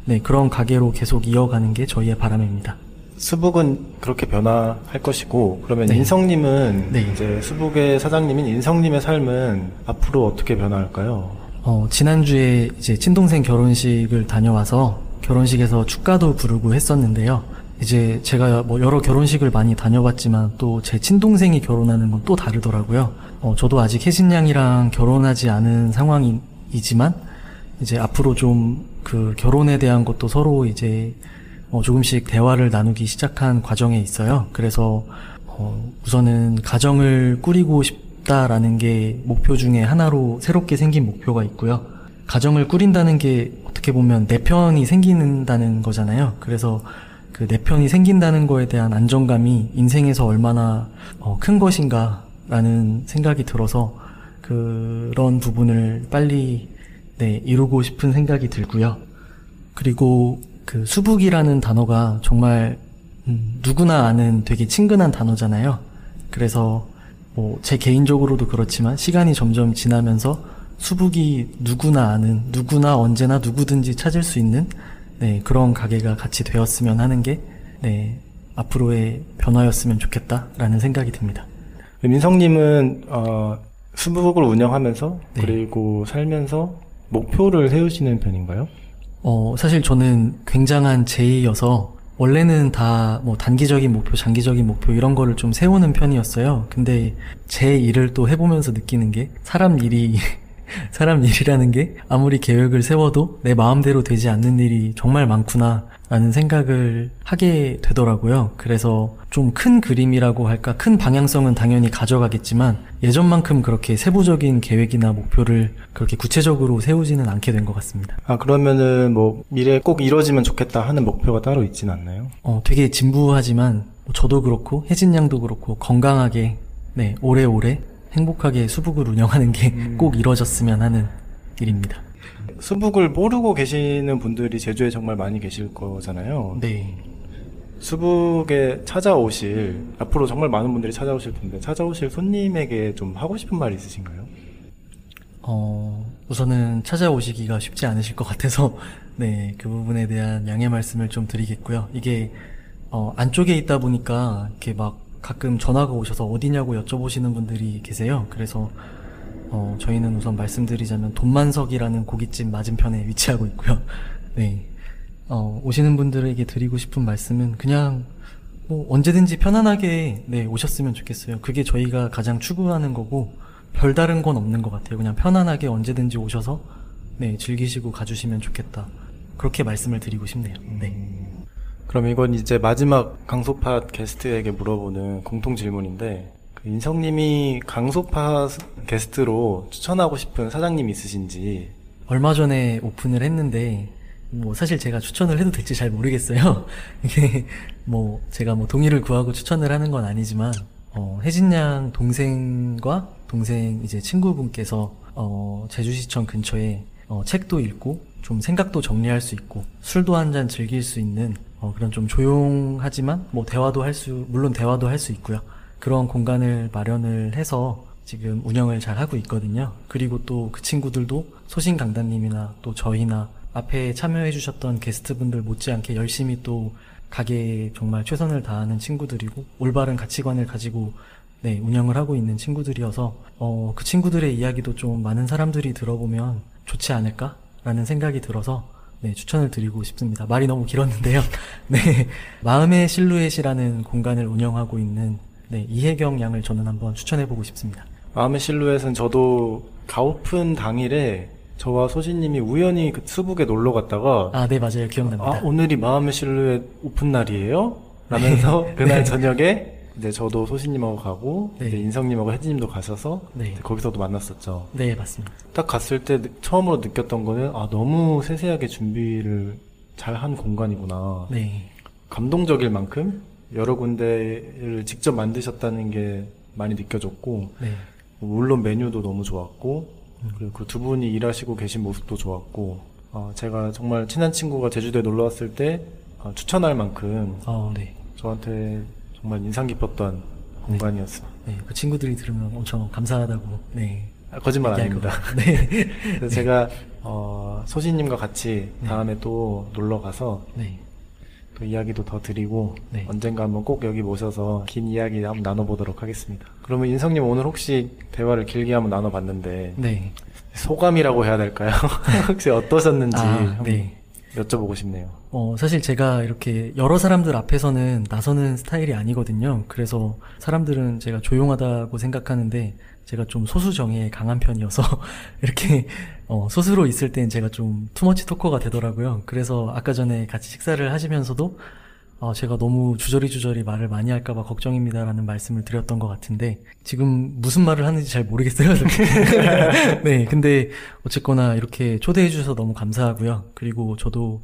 네, 그런 가게로 계속 이어가는 게 저희의 바람입니다. 수북은 그렇게 변화할 것이고 그러면 네. 인성님은 네. 이제 수북의 사장님인 인성님의 삶은 앞으로 어떻게 변화할까요? 어, 지난주에 이제 친동생 결혼식을 다녀와서 결혼식에서 축가도 부르고 했었는데요. 이제 제가 뭐 여러 결혼식을 많이 다녀봤지만 또 제 친동생이 결혼하는 건 또 다르더라고요. 어, 저도 아직 혜진 양이랑 결혼하지 않은 상황이지만 이제 앞으로 좀 그 결혼에 대한 것도 서로 이제 어, 조금씩 대화를 나누기 시작한 과정에 있어요. 그래서 어, 우선은 가정을 꾸리고 싶다라는 게 목표 중에 하나로 새롭게 생긴 목표가 있고요. 가정을 꾸린다는 게 어떻게 보면 내 편이 생긴다는 거잖아요. 그래서 그 내 편이 생긴다는 거에 대한 안정감이 인생에서 얼마나 어, 큰 것인가라는 생각이 들어서 그런 부분을 빨리 네, 이루고 싶은 생각이 들고요. 그리고 그 수북이라는 단어가 정말 음, 누구나 아는 되게 친근한 단어잖아요. 그래서 뭐 제 개인적으로도 그렇지만 시간이 점점 지나면서 수북이 누구나 아는 누구나 언제나 누구든지 찾을 수 있는 네, 그런 가게가 같이 되었으면 하는 게 네, 앞으로의 변화였으면 좋겠다라는 생각이 듭니다. 그럼 인성님은 어, 수북을 운영하면서 네. 그리고 살면서 목표를 세우시는 편인가요? 어, 사실 저는 굉장한 제의여서 원래는 다 뭐 단기적인 목표, 장기적인 목표 이런 거를 좀 세우는 편이었어요. 근데 제 일을 또 해보면서 느끼는 게 사람 일이 [LAUGHS] 사람 일이라는 게 아무리 계획을 세워도 내 마음대로 되지 않는 일이 정말 많구나 라는 생각을 하게 되더라고요. 그래서 좀 큰 그림이라고 할까 큰 방향성은 당연히 가져가겠지만 예전만큼 그렇게 세부적인 계획이나 목표를 그렇게 구체적으로 세우지는 않게 된 것 같습니다. 아 그러면은 뭐 미래에 꼭 이루어지면 좋겠다 하는 목표가 따로 있진 않나요? 어, 되게 진부하지만 뭐 저도 그렇고 혜진 양도 그렇고 건강하게 네 오래오래 행복하게 수북을 운영하는 게 꼭 이루어졌으면 하는 일입니다. 수북을 모르고 계시는 분들이 제주에 정말 많이 계실 거잖아요. 네. 수북에 찾아오실 앞으로 정말 많은 분들이 찾아오실 텐데 찾아오실 손님에게 좀 하고 싶은 말 있으신가요? 어, 우선은 찾아오시기가 쉽지 않으실 것 같아서, [LAUGHS] 네, 그 부분에 대한 양해 말씀을 좀 드리겠고요. 이게, 어, 안쪽에 있다 보니까, 이렇게 막 가끔 전화가 오셔서 어디냐고 여쭤보시는 분들이 계세요. 그래서, 어, 저희는 우선 말씀드리자면, 돈만석이라는 고깃집 맞은편에 위치하고 있고요. [LAUGHS] 네. 어, 오시는 분들에게 드리고 싶은 말씀은 그냥, 뭐, 언제든지 편안하게, 네, 오셨으면 좋겠어요. 그게 저희가 가장 추구하는 거고, 별다른 건 없는 것 같아요. 그냥 편안하게 언제든지 오셔서 네 즐기시고 가주시면 좋겠다. 그렇게 말씀을 드리고 싶네요. 네. 그럼 이건 이제 마지막 강소파 게스트에게 물어보는 공통 질문인데 그 인성님이 강소파 게스트로 추천하고 싶은 사장님 있으신지 얼마 전에 오픈을 했는데 뭐 사실 제가 추천을 해도 될지 잘 모르겠어요. [LAUGHS] 이게 뭐 제가 뭐 동의를 구하고 추천을 하는 건 아니지만 어, 혜진 양 동생과 동생 이제 친구분께서 어, 제주시청 근처에 어, 책도 읽고 좀 생각도 정리할 수 있고 술도 한 잔 즐길 수 있는 어, 그런 좀 조용하지만 뭐 대화도 할 수 물론 대화도 할 수 있고요. 그런 공간을 마련을 해서 지금 운영을 잘 하고 있거든요. 그리고 또 그 친구들도 소신 강단님이나 또 저희나 앞에 참여해 주셨던 게스트분들 못지않게 열심히 또 가게에 정말 최선을 다하는 친구들이고 올바른 가치관을 가지고 네, 운영을 하고 있는 친구들이어서 어, 그 친구들의 이야기도 좀 많은 사람들이 들어보면 좋지 않을까 라는 생각이 들어서 네, 추천을 드리고 싶습니다. 말이 너무 길었는데요. [LAUGHS] 네, 마음의 실루엣이라는 공간을 운영하고 있는 네, 이혜경 양을 저는 한번 추천해보고 싶습니다. 마음의 실루엣은 저도 가오픈 당일에 저와 소신님이 우연히 그 수북에 놀러 갔다가 아, 네, 맞아요. 기억납니다. 아, 오늘이 마음의 실루엣 오픈 날이에요? 라면서 그날 저녁에 이제 저도 소신님하고 가고 네. 이제 인성님하고 혜진님도 가셔서 네. 이제 거기서도 만났었죠. 네, 맞습니다. 딱 갔을 때 느- 처음으로 느꼈던 거는 아 너무 세세하게 준비를 잘 한 공간이구나. 네, 감동적일 만큼 여러 군데를 직접 만드셨다는 게 많이 느껴졌고 네, 물론 메뉴도 너무 좋았고 그리고 그 두 분이 일하시고 계신 모습도 좋았고 어, 제가 정말 친한 친구가 제주도에 놀러 왔을 때 어, 추천할 만큼 어, 네. 저한테 정말 인상 깊었던 공간이었어요. 네, 그 친구들이 들으면 엄청 감사하다고, 네. 아, 거짓말 아닙니다. [LAUGHS] 네. [LAUGHS] 제가 어, 소신님과 같이 네. 다음에 또 놀러 가서 네. 또 이야기도 더 드리고 네. 언젠가 한번 꼭 여기 모셔서 긴 이야기 한번 나눠보도록 하겠습니다. 그러면 인성님 오늘 혹시 대화를 길게 한번 나눠봤는데 네. 소감이라고 해야 될까요? [LAUGHS] 혹시 어떠셨는지 아, 네. 여쭤보고 싶네요. 어, 사실 제가 이렇게 여러 사람들 앞에서는 나서는 스타일이 아니거든요. 그래서 사람들은 제가 조용하다고 생각하는데 제가 좀 소수정예에 강한 편이어서 [LAUGHS] 이렇게 어, 소수로 있을 땐 제가 좀 투머치 토커가 되더라고요. 그래서 아까 전에 같이 식사를 하시면서도 어, 제가 너무 주저리주저리 말을 많이 할까봐 걱정입니다라는 말씀을 드렸던 것 같은데 지금 무슨 말을 하는지 잘 모르겠어요. [LAUGHS] 네, 근데 어쨌거나 이렇게 초대해 주셔서 너무 감사하고요. 그리고 저도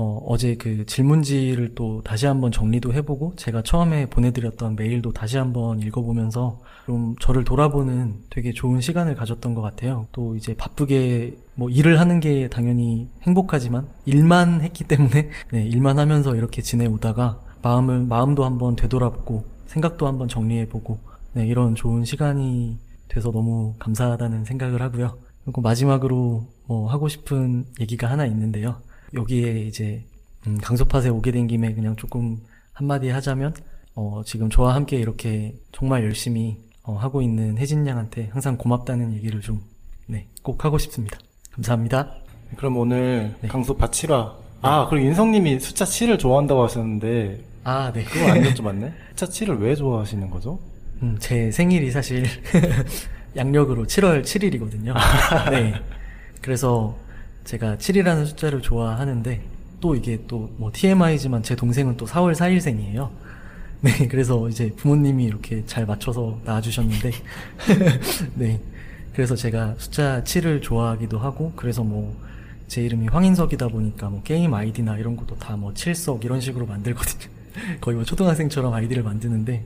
어, 어제 그 질문지를 또 다시 한번 정리도 해보고 제가 처음에 보내드렸던 메일도 다시 한번 읽어보면서 좀 저를 돌아보는 되게 좋은 시간을 가졌던 것 같아요. 또 이제 바쁘게 뭐 일을 하는 게 당연히 행복하지만 일만 했기 때문에 [LAUGHS] 네, 일만 하면서 이렇게 지내오다가 마음을 마음도 한번 되돌아보고 생각도 한번 정리해보고 네, 이런 좋은 시간이 돼서 너무 감사하다는 생각을 하고요. 그리고 마지막으로 뭐 하고 싶은 얘기가 하나 있는데요. 여기에 이제 음, 강소팟에 오게 된 김에 그냥 조금 한마디 하자면 어, 지금 저와 함께 이렇게 정말 열심히 어, 하고 있는 혜진 양한테 항상 고맙다는 얘기를 좀 네, 꼭 하고 싶습니다. 감사합니다. 그럼 오늘 네. 강소파 7화 아 그리고 인성님이 숫자 7을 좋아한다고 하셨는데 아, 네. 그거 안 여쭤봤네? [LAUGHS] 숫자 7을 왜 좋아하시는 거죠? 음, 제 생일이 사실 [LAUGHS] 양력으로 7월 7일이거든요. 네. 그래서 제가 7이라는 숫자를 좋아하는데 또 이게 또 뭐 TMI지만 제 동생은 또 4월 4일생이에요. [LAUGHS] 네. 그래서 이제 부모님이 이렇게 잘 맞춰서 낳아주셨는데 [LAUGHS] 네. 그래서 제가 숫자 7을 좋아하기도 하고 그래서 뭐 제 이름이 황인석이다 보니까 뭐 게임 아이디나 이런 것도 다 뭐 칠석 이런 식으로 만들거든요. [LAUGHS] 거의 뭐 초등학생처럼 아이디를 만드는데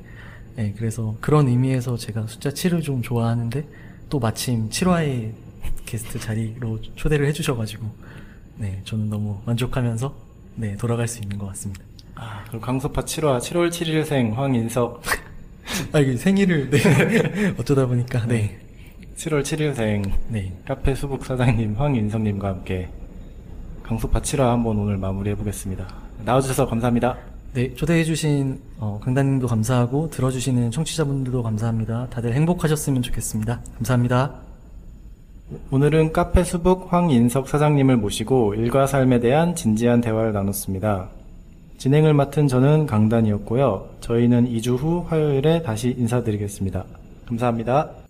네, 그래서 그런 의미에서 제가 숫자 7을 좀 좋아하는데 또 마침 7화에 게스트 자리로 초대를 해주셔가지고 네 저는 너무 만족하면서 네 돌아갈 수 있는 것 같습니다. 아 그럼 강소파 7화 7월 7일생 황인석 아 이게 생일을 네 [LAUGHS] 어쩌다 보니까 네 7월 7일생 네. 카페 수북 사장님 황인성님과 함께 강소파 7화 한번 오늘 마무리해 보겠습니다. 나와주셔서 감사합니다. 네, 초대해주신 어, 강단님도 감사하고 들어주시는 청취자분들도 감사합니다. 다들 행복하셨으면 좋겠습니다. 감사합니다. 오늘은 카페 수북 황인석 사장님을 모시고 일과 삶에 대한 진지한 대화를 나눴습니다. 진행을 맡은 저는 강단이었고요. 저희는 2주 후 화요일에 다시 인사드리겠습니다. 감사합니다.